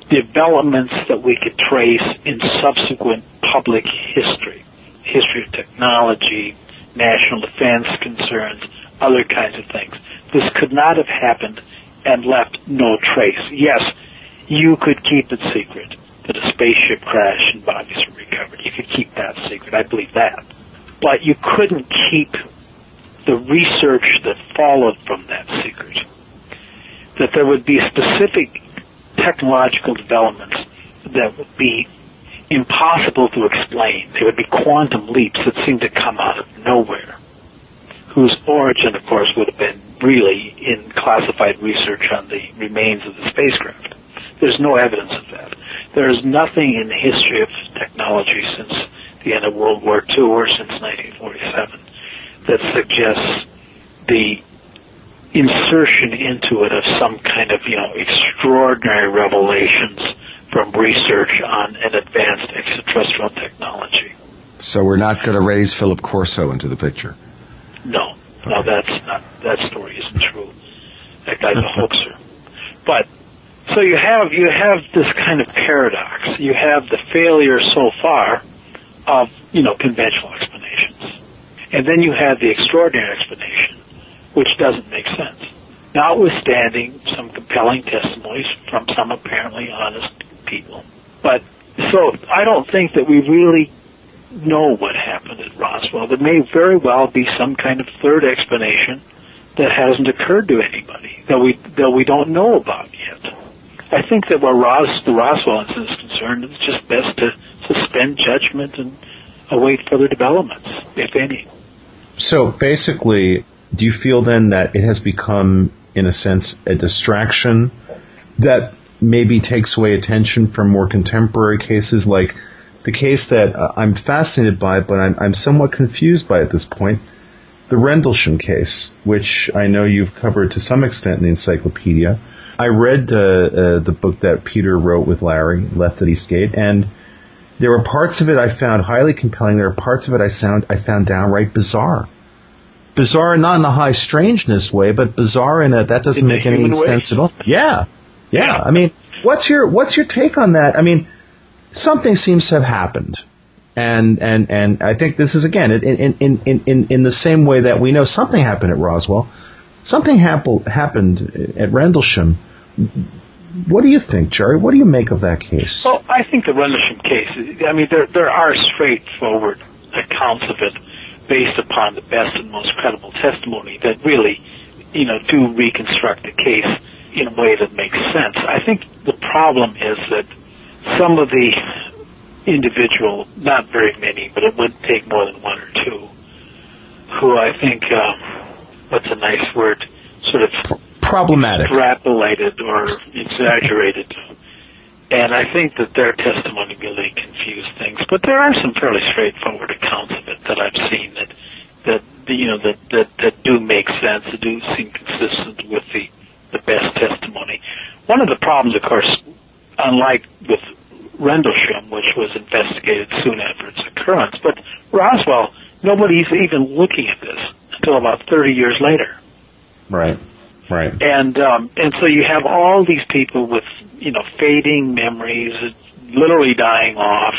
developments that we could trace in subsequent public history, history of technology, national defense concerns, other kinds of things. This could not have happened and left no trace. Yes, you could keep it secret that a spaceship crashed and bodies were recovered. You could keep that secret. I believe that. But you couldn't keep the research that followed from that secret. That there would be specific technological developments that would be impossible to explain. There would be quantum leaps that seemed to come out of nowhere, whose origin, of course, would have been really in classified research on the remains of the spacecraft. There's no evidence of that. There is nothing in the history of technology since the end of World War II or since 1947 that suggests the insertion into it of some kind of, you know, extraordinary revelations from research on an advanced extraterrestrial technology. So we're not going to raise Philip Corso into the picture. No, no, that's not. That story isn't true. That guy's a hoaxer. But so you have you have this kind of paradox. You have the failure so far of you know conventional explanations, and then you have the extraordinary explanation, which doesn't make sense. Notwithstanding some compelling testimonies from some apparently honest people, but so I don't think that we really know what happened at Roswell. There may very well be some kind of third explanation that hasn't occurred to anybody that we that we don't know about yet. I think that where Ros, the Roswell incident is concerned, it's just best to suspend judgment and await further developments, if any. So basically, do you feel then that it has become, in a sense, a distraction that maybe takes away attention from more contemporary cases like the case that uh, I'm fascinated by, but I'm, I'm somewhat confused by at this point, the Rendlesham case, which I know you've covered to some extent in the encyclopedia. I read uh, uh, the book that Peter wrote with Larry, Left at Eastgate, and there were parts of it I found highly compelling. There were parts of it I sound I found downright bizarre. Bizarre not in a high strangeness way, but bizarre in a that doesn't In make any way? sense at all. Yeah. yeah. I mean, what's your what's your take on that? I mean, something seems to have happened. And, and, and I think this is again, in, in, in, in, in the same way that we know something happened at Roswell, something happened, happened at Rendlesham. What do you think, Jerry? What do you make of that case? Well, I think the Rendlesham case, I mean, there, there are straightforward accounts of it based upon the best and most credible testimony that really, you know, do reconstruct the case in a way that makes sense. I think the problem is that some of the individual, not very many, but it wouldn't take more than one or two, who I think, uh, what's a nice word, sort of problematic, extrapolated or exaggerated. And I think that their testimony really confused things. But there are some fairly straightforward accounts of it that I've seen that that you know that that, that do make sense, that do seem consistent with the the best testimony. One of the problems, of course, unlike with Rendlesham, which was investigated soon after its occurrence, but Roswell, nobody's even looking at this until about 30 years later. Right. Right. And um, and so you have all these people with you know fading memories, literally dying off,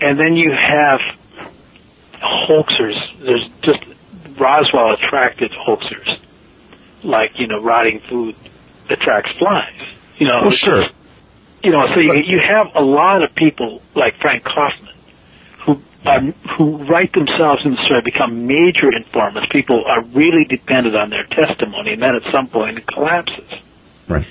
and then you have hoaxers. There's just Roswell attracted hoaxers, like you know rotting food attracts flies. You know. Well, sure. You know, so you, you have a lot of people like Frank Kaufman who are, who write themselves in the story, become major informants. People are really dependent on their testimony, and then at some point it collapses. Right.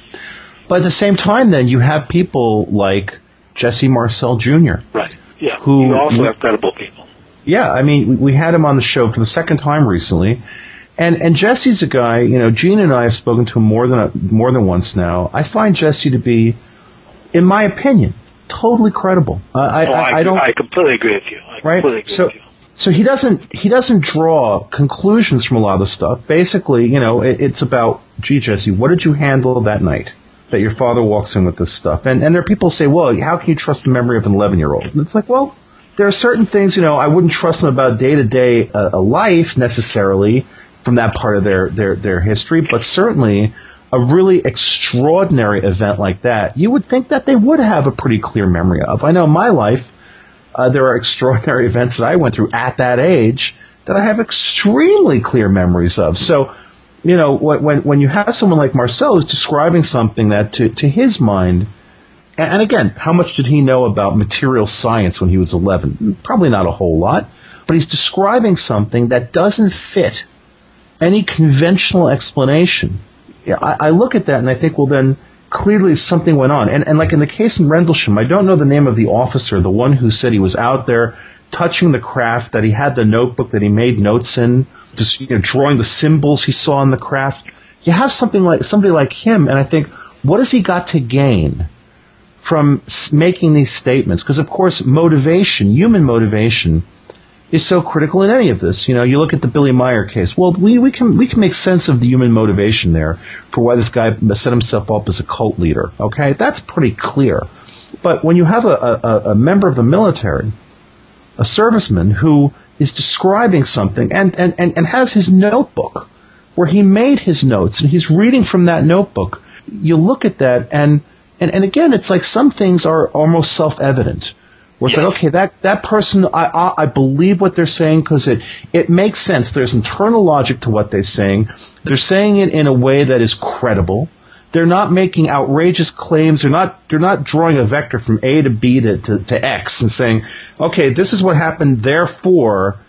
But at the same time, then you have people like Jesse Marcel Jr. Right. Yeah. Who you also have credible people. Yeah, I mean, we- we had him on the show for the second time recently, and and Jesse's a guy. You know, Gene and I have spoken to him more than a, more than once now. I find Jesse to be, in my opinion, totally credible. Uh, I, Oh, I, I don't I completely agree with you. I right? agree So, so he doesn't he doesn't draw conclusions from a lot of the stuff. Basically, you know, it, it's about, gee, Jesse, what did you handle that night that your father walks in with this stuff? And and there are people who say, well, how can you trust the memory of an eleven year old? And it's like, well, there are certain things, you know, I wouldn't trust them about day to day life necessarily from that part of their their their history, but certainly. A really extraordinary event like that, you would think that they would have a pretty clear memory of. I know in my life, uh, there are extraordinary events that I went through at that age that I have extremely clear memories of. So, you know, when when, you have someone like Marcel who's describing something that to to his mind, and, and again, how much did he know about material science when he was 11? Probably not a whole lot, but he's describing something that doesn't fit any conventional explanation. I look at that and I think, well, then clearly something went on. And, and like in the case in Rendlesham, I don't know the name of the officer, the one who said he was out there touching the craft, that he had the notebook that he made notes in, just you know, drawing the symbols he saw in the craft. You have something like somebody like him, and I think, what has he got to gain from making these statements? Because of course, motivation, human motivation, is so critical in any of this. You know, you look at the Billy Meier case. Well, we, we can we can make sense of the human motivation there for why this guy set himself up as a cult leader. Okay, that's pretty clear. But when you have a, a, a member of the military, a serviceman who is describing something and, and, and, and has his notebook where he made his notes and he's reading from that notebook, you look at that and, and, and again, it's like some things are almost self-evident. Where it's like, okay, that, that person, I, I, I believe what they're saying because it, it makes sense. There's internal logic to what they're saying. They're saying it in a way that is credible. They're not making outrageous claims. They're not, they're not drawing a vector from A to B to, to, to X and saying, okay, this is what happened, therefore,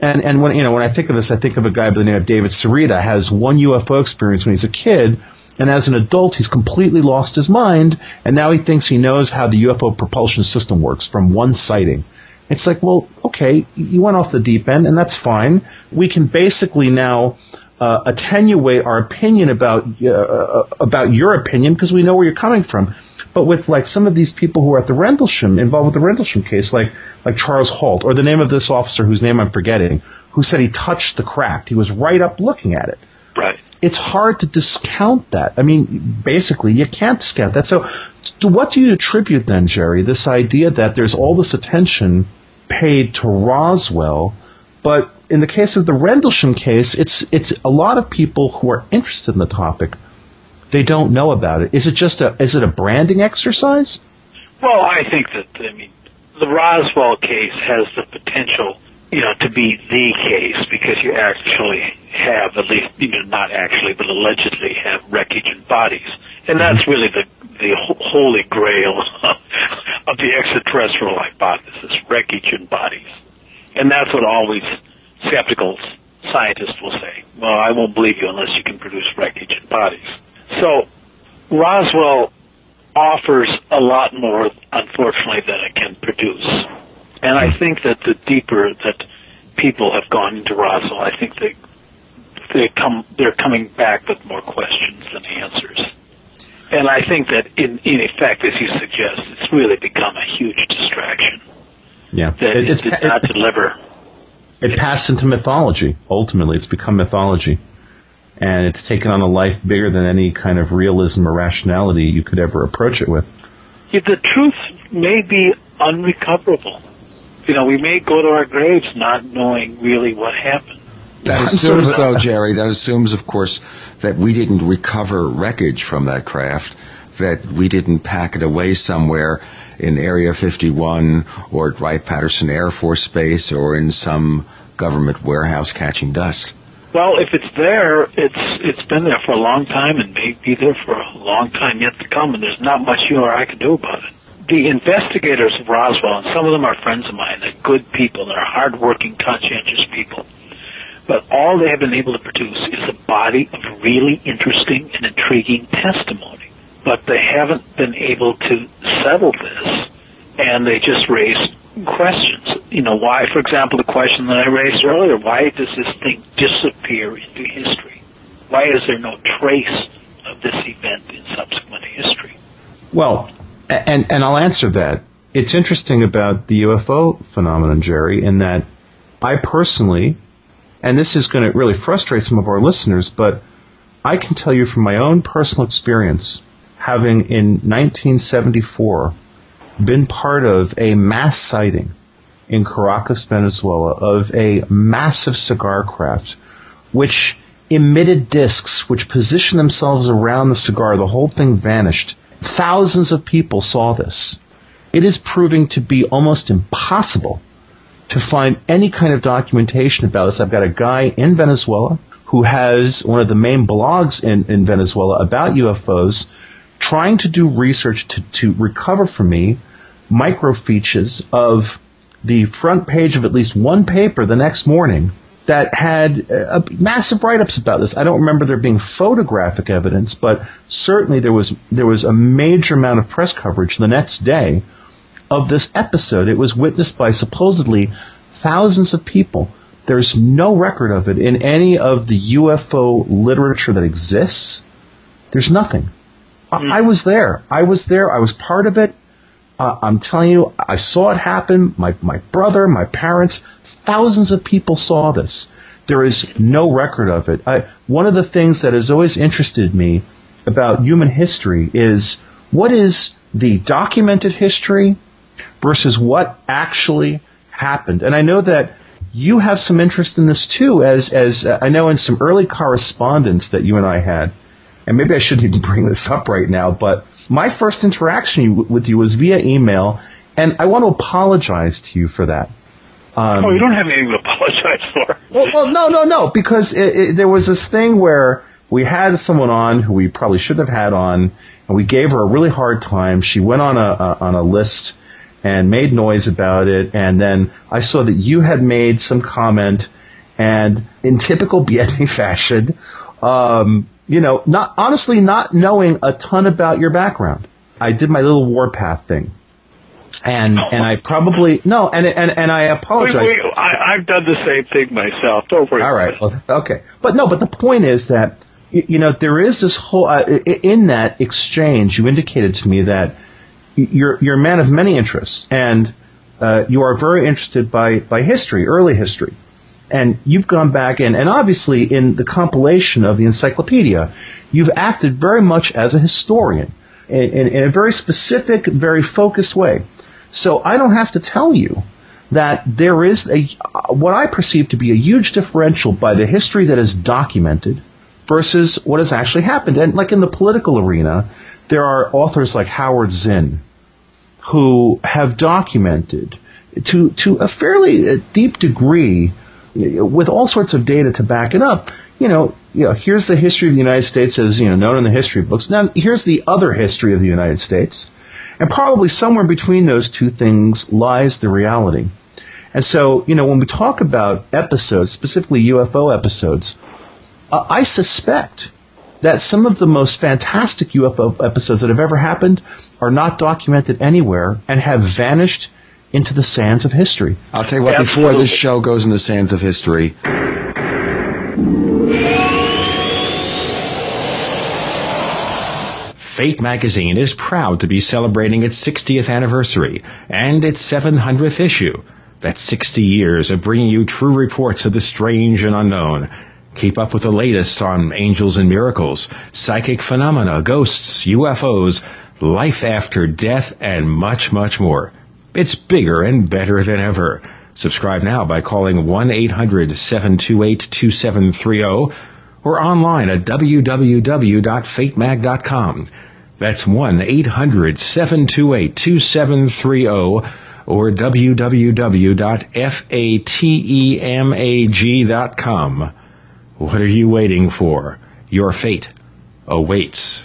and, and when, you know, when I think of this, I think of a guy by the name of David Sereda, has one UFO experience when he's a kid, and as an adult, he's completely lost his mind, and now he thinks he knows how the UFO propulsion system works from one sighting. It's like, well, okay, you went off the deep end, and that's fine. We can basically now uh, attenuate our opinion about uh, about your opinion because we know where you're coming from. But with like some of these people who are at the Rendlesham involved with the Rendlesham case, like like Charles Halt, or the name of this officer whose name I'm forgetting, who said he touched the craft. He was right up looking at it Right. It's hard to discount that. I mean, basically, you can't discount that. So, to what do you attribute then, Jerry, this idea that there's all this attention paid to Roswell, but in the case of the Rendlesham case, it's it's a lot of people who are interested in the topic. They don't know about it. Is it just a is it a branding exercise? Well, I think that I mean the Roswell case has the potential, you know, to be the case because you actually have at least, you know, not actually, but allegedly have wreckage and bodies, and mm-hmm. that's really the the holy grail of the extraterrestrial hypothesis: wreckage and bodies, and that's what always skeptical scientists will say. Well, I won't believe you unless you can produce wreckage and bodies. So Roswell offers a lot more, unfortunately, than it can produce. And I think that the deeper that people have gone into Roswell, I think they they come they're coming back with more questions than answers. And I think that in in effect, as you suggest, it's really become a huge distraction. Yeah, that it, it did not deliver. It passed into mythology. Ultimately, it's become mythology and it's taken on a life bigger than any kind of realism or rationality you could ever approach it with. Yeah, the truth may be unrecoverable. You know, we may go to our graves not knowing really what happened. That assumes, though, Jerry, that assumes, of course, that we didn't recover wreckage from that craft, that we didn't pack it away somewhere in Area 51 or at Wright-Patterson Air Force Base or in some government warehouse catching dust. Well, if it's there, it's it's been there for a long time and may be there for a long time yet to come, and there's not much you or I can do about it. The investigators of Roswell, and some of them are friends of mine, they're good people, they're hardworking, conscientious people. But all they have been able to produce is a body of really interesting and intriguing testimony. But they haven't been able to settle this, and they just raise questions. You know, why, for example, the question that I raised earlier, why does this thing disappear into history? Why is there no trace of this event in subsequent history? Well, and, and I'll answer that. It's interesting about the UFO phenomenon, Jerry, in that I personally, and this is going to really frustrate some of our listeners, but I can tell you from my own personal experience, having in 1974 been part of a mass sighting in Caracas, Venezuela, of a massive cigar craft, which emitted discs which positioned themselves around the cigar. The whole thing vanished. Thousands of people saw this. It is proving to be almost impossible to find any kind of documentation about this. I've got a guy in Venezuela who has one of the main blogs in, in Venezuela about UFOs trying to do research to, to recover for me microfiches of the front page of at least one paper the next morning that had uh, massive write-ups about this. I don't remember there being photographic evidence, but certainly there was there was a major amount of press coverage the next day of this episode. It was witnessed by supposedly thousands of people. There's no record of it in any of the UFO literature that exists. There's nothing. I, I was there. I was there. I was part of it. Uh, I'm telling you, I saw it happen. My, my brother, my parents, thousands of people saw this. There is no record of it. I, one of the things that has always interested me about human history is what is the documented history versus what actually happened. And I know that you have some interest in this too, as as uh, I know in some early correspondence that you and I had. And maybe I shouldn't even bring this up right now, but my first interaction with you was via email, and I want to apologize to you for that. Um, oh, you don't have anything to apologize for. well, well, no, no, no, because it, it, there was this thing where we had someone on who we probably shouldn't have had on, and we gave her a really hard time. She went on a, a on a list and made noise about it, and then I saw that you had made some comment, and in typical Biedny fashion, um, you know, not honestly not knowing a ton about your background. I did my little warpath thing. And and I probably no and and and I apologize. Wait, wait, I, have done the same thing myself. Don't worry. All right. Well, okay. But no. But the point is that you know there is this whole uh, in that exchange. You indicated to me that you're you're a man of many interests, and uh, you are very interested by by history, early history and you've gone back and, and obviously in the compilation of the encyclopedia, you've acted very much as a historian in, in, in, a very specific, very focused way. So I don't have to tell you that there is a what I perceive to be a huge differential by the history that is documented versus what has actually happened. And like in the political arena, there are authors like Howard Zinn who have documented to to a fairly uh, deep degree with all sorts of data to back it up. You know, you know, here's the history of the United States as you know known in the history books. Now here's the other history of the United States, and probably somewhere between those two things lies the reality. And so, you know, when we talk about episodes, specifically UFO episodes, uh, I suspect that some of the most fantastic UFO episodes that have ever happened are not documented anywhere and have vanished into the sands of history. I'll tell you what, before this show goes in the sands of history, Fate magazine is proud to be celebrating its 60th anniversary and its 700th issue. That's 60 years of bringing you true reports of the strange and unknown. Keep up with the latest on angels and miracles, psychic phenomena, ghosts, UFOs, life after death, and much, much more. It's bigger and better than ever. Subscribe now by calling 1-800-728-2730 or online at www.fatemag.com. That's 1-800-728-2730 or www.fatemag.com. What are you waiting for? Your fate awaits.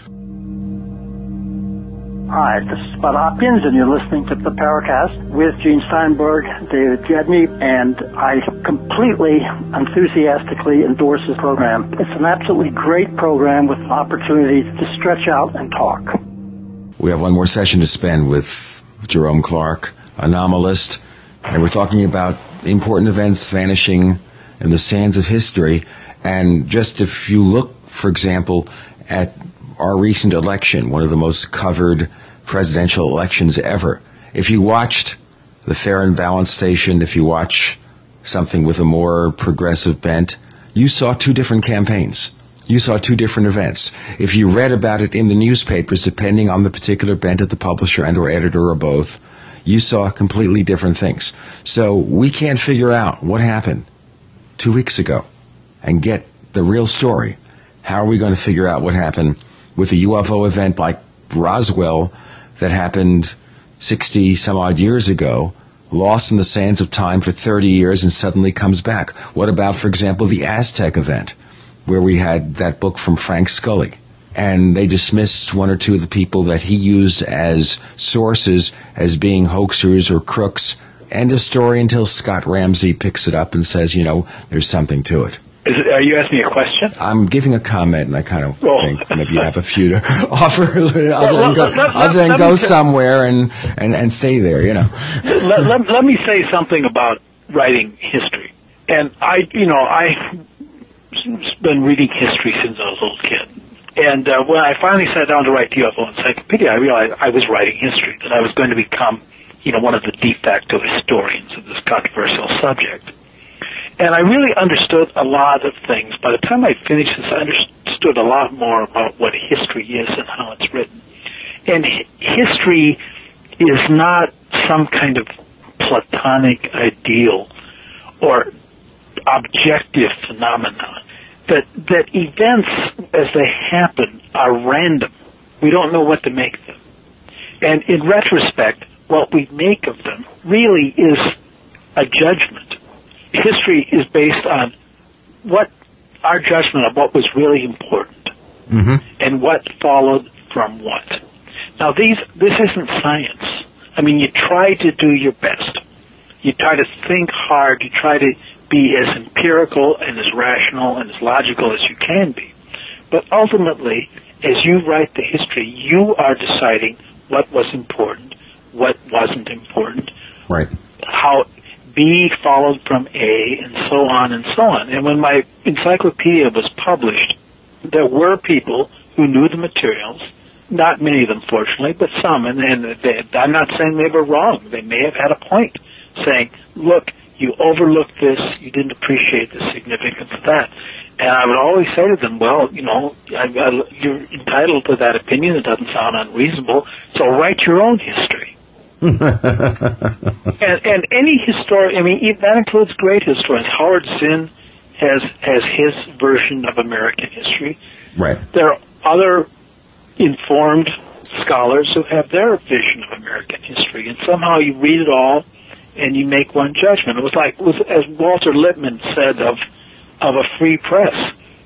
Hi, this is Bud Hopkins, and you're listening to the Paracast with Gene Steinberg, David Biedny, and I completely, enthusiastically endorse this program. It's an absolutely great program with opportunities to stretch out and talk. we have one more session to spend with Jerome Clark, anomalist, and we're talking about important events vanishing in the sands of history. And just if you look, for example, at our recent election, one of the most covered presidential elections ever. If you watched the Fair and Balanced station, if you watch something with a more progressive bent, you saw two different campaigns. You saw two different events. If you read about it in the newspapers, depending on the particular bent of the publisher and or editor or both, you saw completely different things. So we can't figure out what happened two weeks ago and get the real story. How are we going to figure out what happened with a UFO event like Roswell that happened 60 some odd years ago, lost in the sands of time for 30 years and suddenly comes back? What about, for example, the Aztec event where we had that book from Frank Scully? And they dismissed one or two of the people that he used as sources as being hoaxers or crooks. End of story until Scott Ramsey picks it up and says, you know, there's something to it. Is it, are you asking me a question? I'm giving a comment, and I kind of Well- think maybe you have a few to offer, other than let- go, let- let- other than go say- somewhere and, and, and stay there, you know. let, let, let me say something about writing history. And I, you know, I've been reading history since I was a little kid. And uh, when I finally sat down to write the UFO Encyclopedia, I realized I was writing history, that I was going to become, you know, one of the de facto historians of this controversial subject. And I really understood a lot of things. By the time I finished this, I understood a lot more about what history is and how it's written. And history is not some kind of platonic ideal or objective phenomenon. That that events as they happen are random. We don't know what to make of them. And in retrospect, what we make of them really is a judgment. History is based on what our judgment of what was really important Mm-hmm. and what followed from what. Now these this isn't science. I mean you try to do your best. You try to think hard, you try to be as empirical and as rational and as logical as you can be. But ultimately, as you write the history, you are deciding what was important, what wasn't important, Right. how B followed from A, and so on and so on. And when my encyclopedia was published, there were people who knew the materials. Not many of them, fortunately, but some. And, and they, I'm not saying they were wrong. They may have had a point, saying, "Look, you overlooked this. You didn't appreciate the significance of that." And I would always say to them, "Well, you know, I, I, you're entitled to that opinion. It doesn't sound unreasonable. So write your own history." And, and any historian, I mean, even- that includes great historians. Howard Zinn has has his version of American history. Right. There are other informed scholars who have their vision of American history, and somehow you read it all and you make one judgment. It was like, it was, as Walter Lippmann said of of a free press.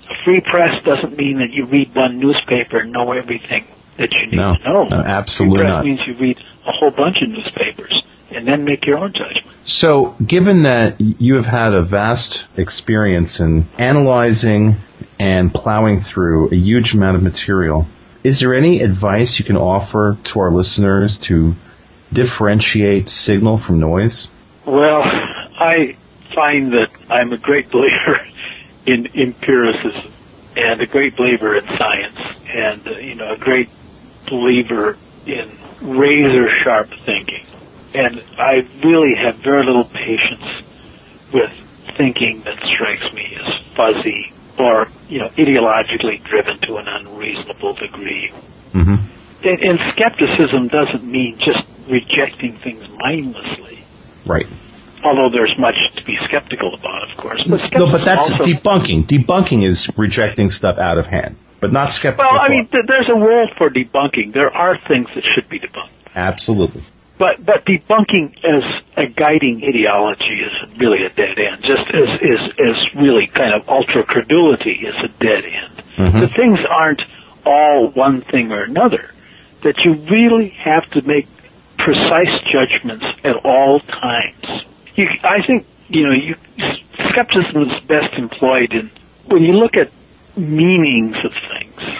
A free press doesn't mean that you read one newspaper and know everything that you need No, to know. no, absolutely not. means you read a whole bunch of newspapers and then make your own judgment. So, given that you have had a vast experience in analyzing and plowing through a huge amount of material, is there any advice you can offer to our listeners to differentiate signal from noise? Well, I find that I'm a great believer in empiricism and a great believer in science and, uh, you know, a great believer in razor sharp thinking. And I really have very little patience with thinking that strikes me as fuzzy or, you know, ideologically driven to an unreasonable degree. Mm-hmm. And, and skepticism doesn't mean just rejecting things mindlessly Right. although there's much to be skeptical about, of course. But No, but that's also, debunking. Debunking is rejecting stuff out of hand, but not skeptical. well, I mean, th- there's a role for debunking. There are things that should be debunked, Absolutely. but but debunking as a guiding ideology is really a dead end. Just as is as really kind of ultra credulity is a dead end. Mhm. The things aren't all one thing or another. That you really have to make precise judgments at all times. You, I think you know, you skepticism is best employed in when you look at meanings of things.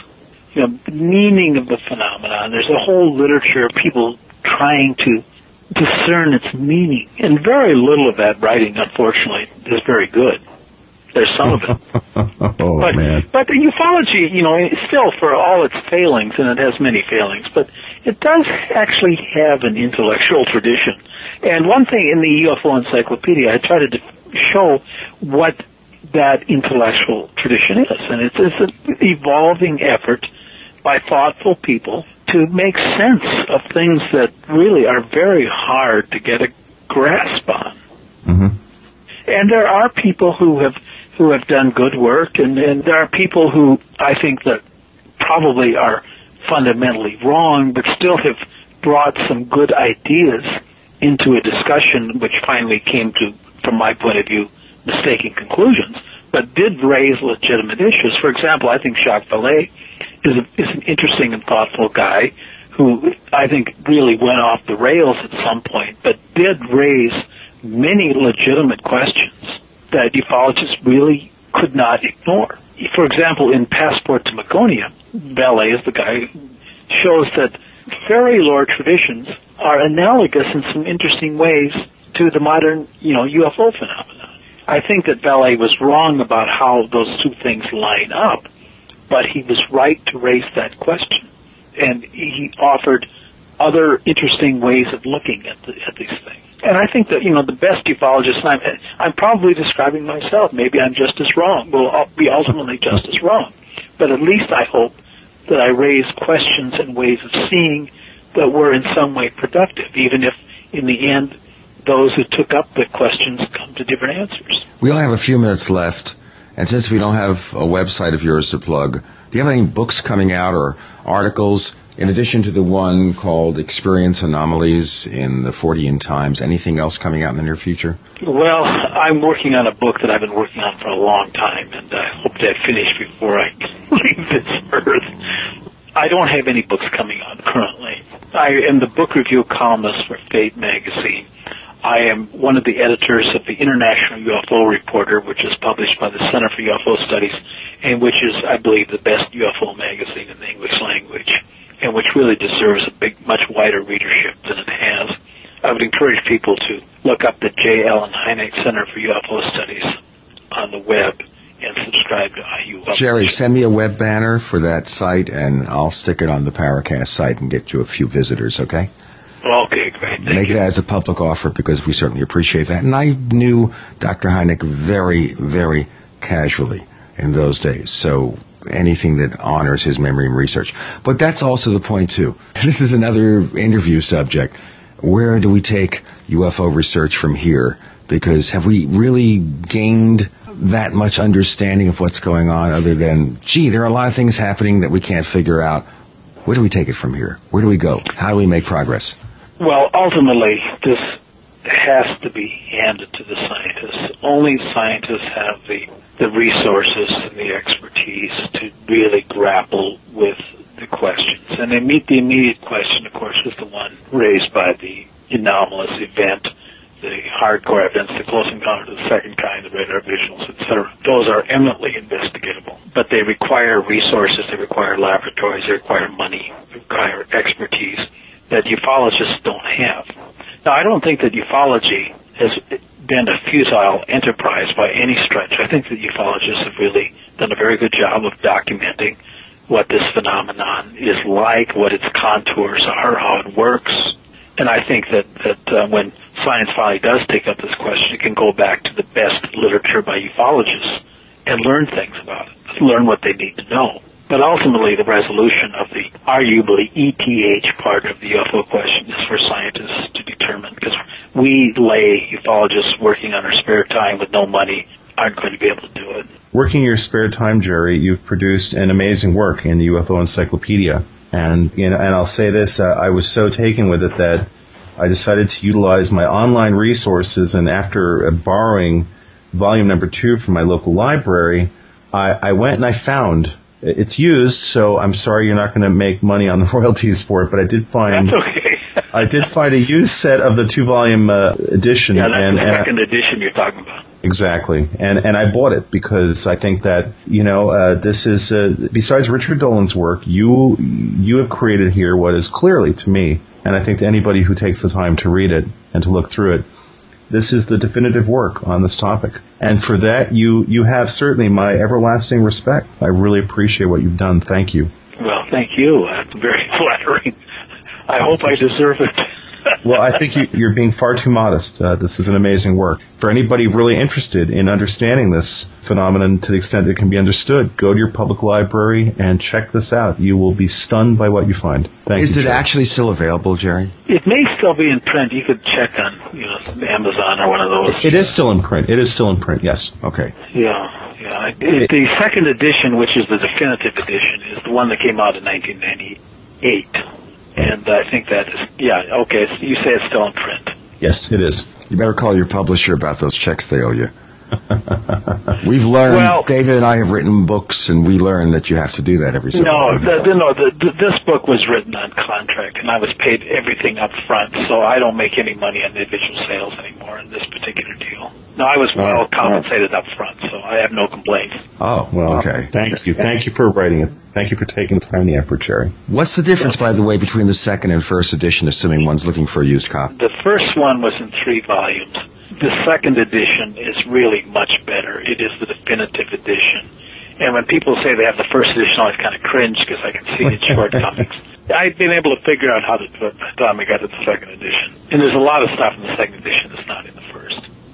You know, the meaning of the phenomenon. There's a whole literature of people trying to discern its meaning, and very little of that writing, unfortunately, is very good. There's some of it. oh but, man. but the ufology, you know, still for all its failings, and it has many failings, but it does actually have an intellectual tradition. And one thing in the UFO encyclopedia, I try to def- show what that intellectual tradition is, and it's, it's an evolving effort by thoughtful people to make sense of things that really are very hard to get a grasp on. Mm-hmm. And there are people who have who have done good work, and, and there are people who I think that probably are fundamentally wrong, but still have brought some good ideas into a discussion, which finally came to, from my point of view, mistaken conclusions, but did raise legitimate issues. For example, I think Jacques Vallée is, a, is an interesting and thoughtful guy who I think really went off the rails at some point, but did raise many legitimate questions that ufologists really could not ignore. For example, in Passport to Magonia, Vallée is the guy who shows that fairy lore traditions are analogous in some interesting ways to the modern, you know, UFO phenomenon. I think that Vallée was wrong about how those two things line up, but he was right to raise that question. And he offered other interesting ways of looking at, the, at these things. And I think that, you know, the best ufologist, I'm, I'm probably describing myself. Maybe I'm just as wrong. Well, I'll be ultimately just as wrong. But at least I hope that I raise questions and ways of seeing that were in some way productive, even if in the end those who took up the questions come to different answers. We only have a few minutes left, and since we don't have a website of yours to plug, do you have any books coming out or articles in addition to the one called Experience Anomalies in the Fortean Times? Anything else coming out in the near future? Well, I'm working on a book that I've been working on for a long time, and I hope to have finished before I leave this earth. I don't have any books coming out currently. I am the book review columnist for Fate magazine. I am one of the editors of the International UFO Reporter, which is published by the Center for UFO Studies, and which is, I believe, the best UFO magazine in the English language, and which really deserves a big, much wider readership than it has. I would encourage people to look up the J. Allen Hynek Center for UFO Studies on the web and subscribe to IU. Jerry, send me a web banner for that site, and I'll stick it on the Paracast site and get you a few visitors, okay? Okay, great. Make that as a public offer because we certainly appreciate that. And I knew Dr. Hynek very, very casually in those days. So anything that honors his memory and research. But that's also the point too. This is another interview subject. Where do we take UFO research from here? Because have we really gained that much understanding of what's going on other than, gee, there are a lot of things happening that we can't figure out. Where do we take it from here? Where do we go? How do we make progress? Well, ultimately, this has to be handed to the scientists. Only scientists have the, the resources and the expertise to really grapple with the questions. And they meet the immediate question, of course, is the one raised by the anomalous event, the hardcore events, the close encounter of the second kind, the radar visuals, etc. Those are eminently investigatable, but they require resources, they require laboratories, they require money, they require expertise that ufologists don't have. Now, I don't think that ufology has been a futile enterprise by any stretch. I think that ufologists have really done a very good job of documenting what this phenomenon is like, what its contours are, how it works. And I think that, that uh, when science finally does take up this question, it can go back to the best literature by ufologists and learn things about it, learn what they need to know. But ultimately, the resolution of the arguably ETH part of the UFO question is for scientists to determine because we lay ufologists working on our spare time with no money aren't going to be able to do it. Working your spare time, Jerry, you've produced an amazing work in the UFO Encyclopedia. And, you know, and I'll say this, uh, I was so taken with it that I decided to utilize my online resources and after uh, borrowing volume number two from my local library, I, I went and I found it's used, so I'm sorry you're not going to make money on the royalties for it, but I did find That's okay. I did find a used set of the two volume uh, edition. Yeah, that's and, the and I- second edition you're talking about. Exactly, and and I bought it because I think that you know uh, this is uh, besides Richard Dolan's work, you you have created here what is clearly to me, and I think to anybody who takes the time to read it and to look through it, this is the definitive work on this topic, and for that you you have certainly my everlasting respect. I really appreciate what you've done. Thank you. Well, thank you. That's very flattering. I hope I deserve it. Well, I think you, you're being far too modest. Uh, this is an amazing work. For anybody really interested in understanding this phenomenon to the extent that it can be understood, go to your public library and check this out. You will be stunned by what you find. Thank Is you. it Jerry. actually still available, Jerry? It may still be in print. You could check on, you know, Amazon or one of those. It is still in print. It is still in print. Yes. Okay. Yeah, yeah. It, the second edition, which is the definitive edition, is the one that came out in 1998. And I think that is, yeah, okay, you say it's still in print. Yes, it is. You better call your publisher about those checks they owe you. We've learned, Well- David and I have written books, and we learn that you have to do that every so No, often. the, the, no. The, the, this book was written on contract, and I was paid everything up front, so I don't make any money on individual sales anymore in this particular deal. No, I was well compensated up front, so I have no complaints. Oh, well, okay. Thank you. Thank you for writing it. Thank you for taking the time and the effort, Jerry. What's the difference, by the way, between the second and first edition, assuming one's looking for a used copy? The first one was in three volumes. The second edition is really much better. It is the definitive edition. And when people say they have the first edition, I always kind of cringe because I can see its shortcomings. I've been able to figure out how to do it by the time I got to the second edition. And there's a lot of stuff in the second edition that's not in the first.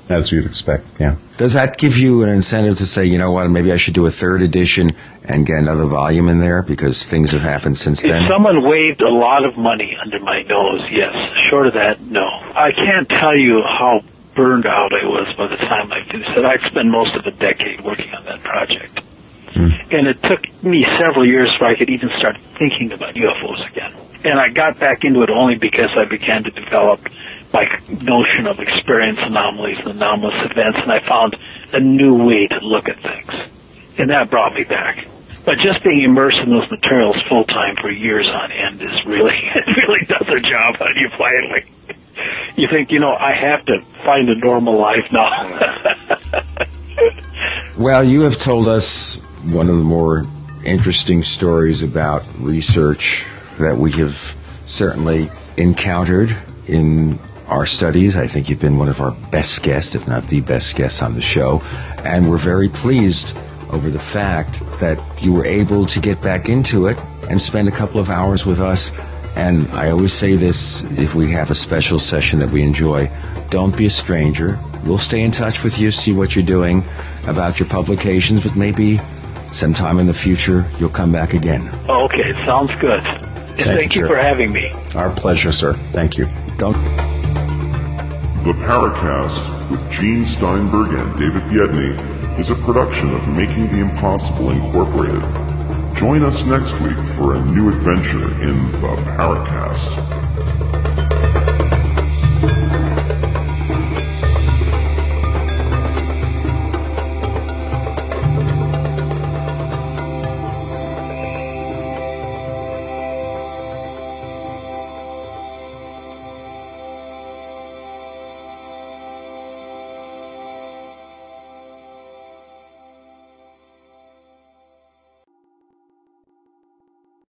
As you'd expect. Yeah. Does that give you an incentive to say, you know what, maybe I should do a third edition and get another volume in there because things have happened since then. If then? someone waved a lot of money under my nose, yes. Short of that, no. I can't tell you how burned out I was by the time I finished it. I spent most of a decade working on that project. Hmm. And it took me several years before I could even start thinking about UFOs again. And I got back into it only because I began to develop my notion of experience anomalies and anomalous events, and I found a new way to look at things. And that brought me back. But just being immersed in those materials full time for years on end is really, it really does a job on you finally. You think, you know, I have to find a normal life now. Well, you have told us one of the more interesting stories about research that we have certainly encountered in our studies. I think you've been one of our best guests, if not the best guest on the show. And we're very pleased over the fact that you were able to get back into it and spend a couple of hours with us. And I always say this if we have a special session that we enjoy, don't be a stranger. We'll stay in touch with you, see what you're doing about your publications, but maybe sometime in the future you'll come back again. okay, sounds good. And Thank thank you, you sir. for having me. Our pleasure, sir. Thank you. Don't. The Paracast with Gene Steinberg and David Biedny is a production of Making the Impossible Incorporated. Join us next week for a new adventure in the Paracast.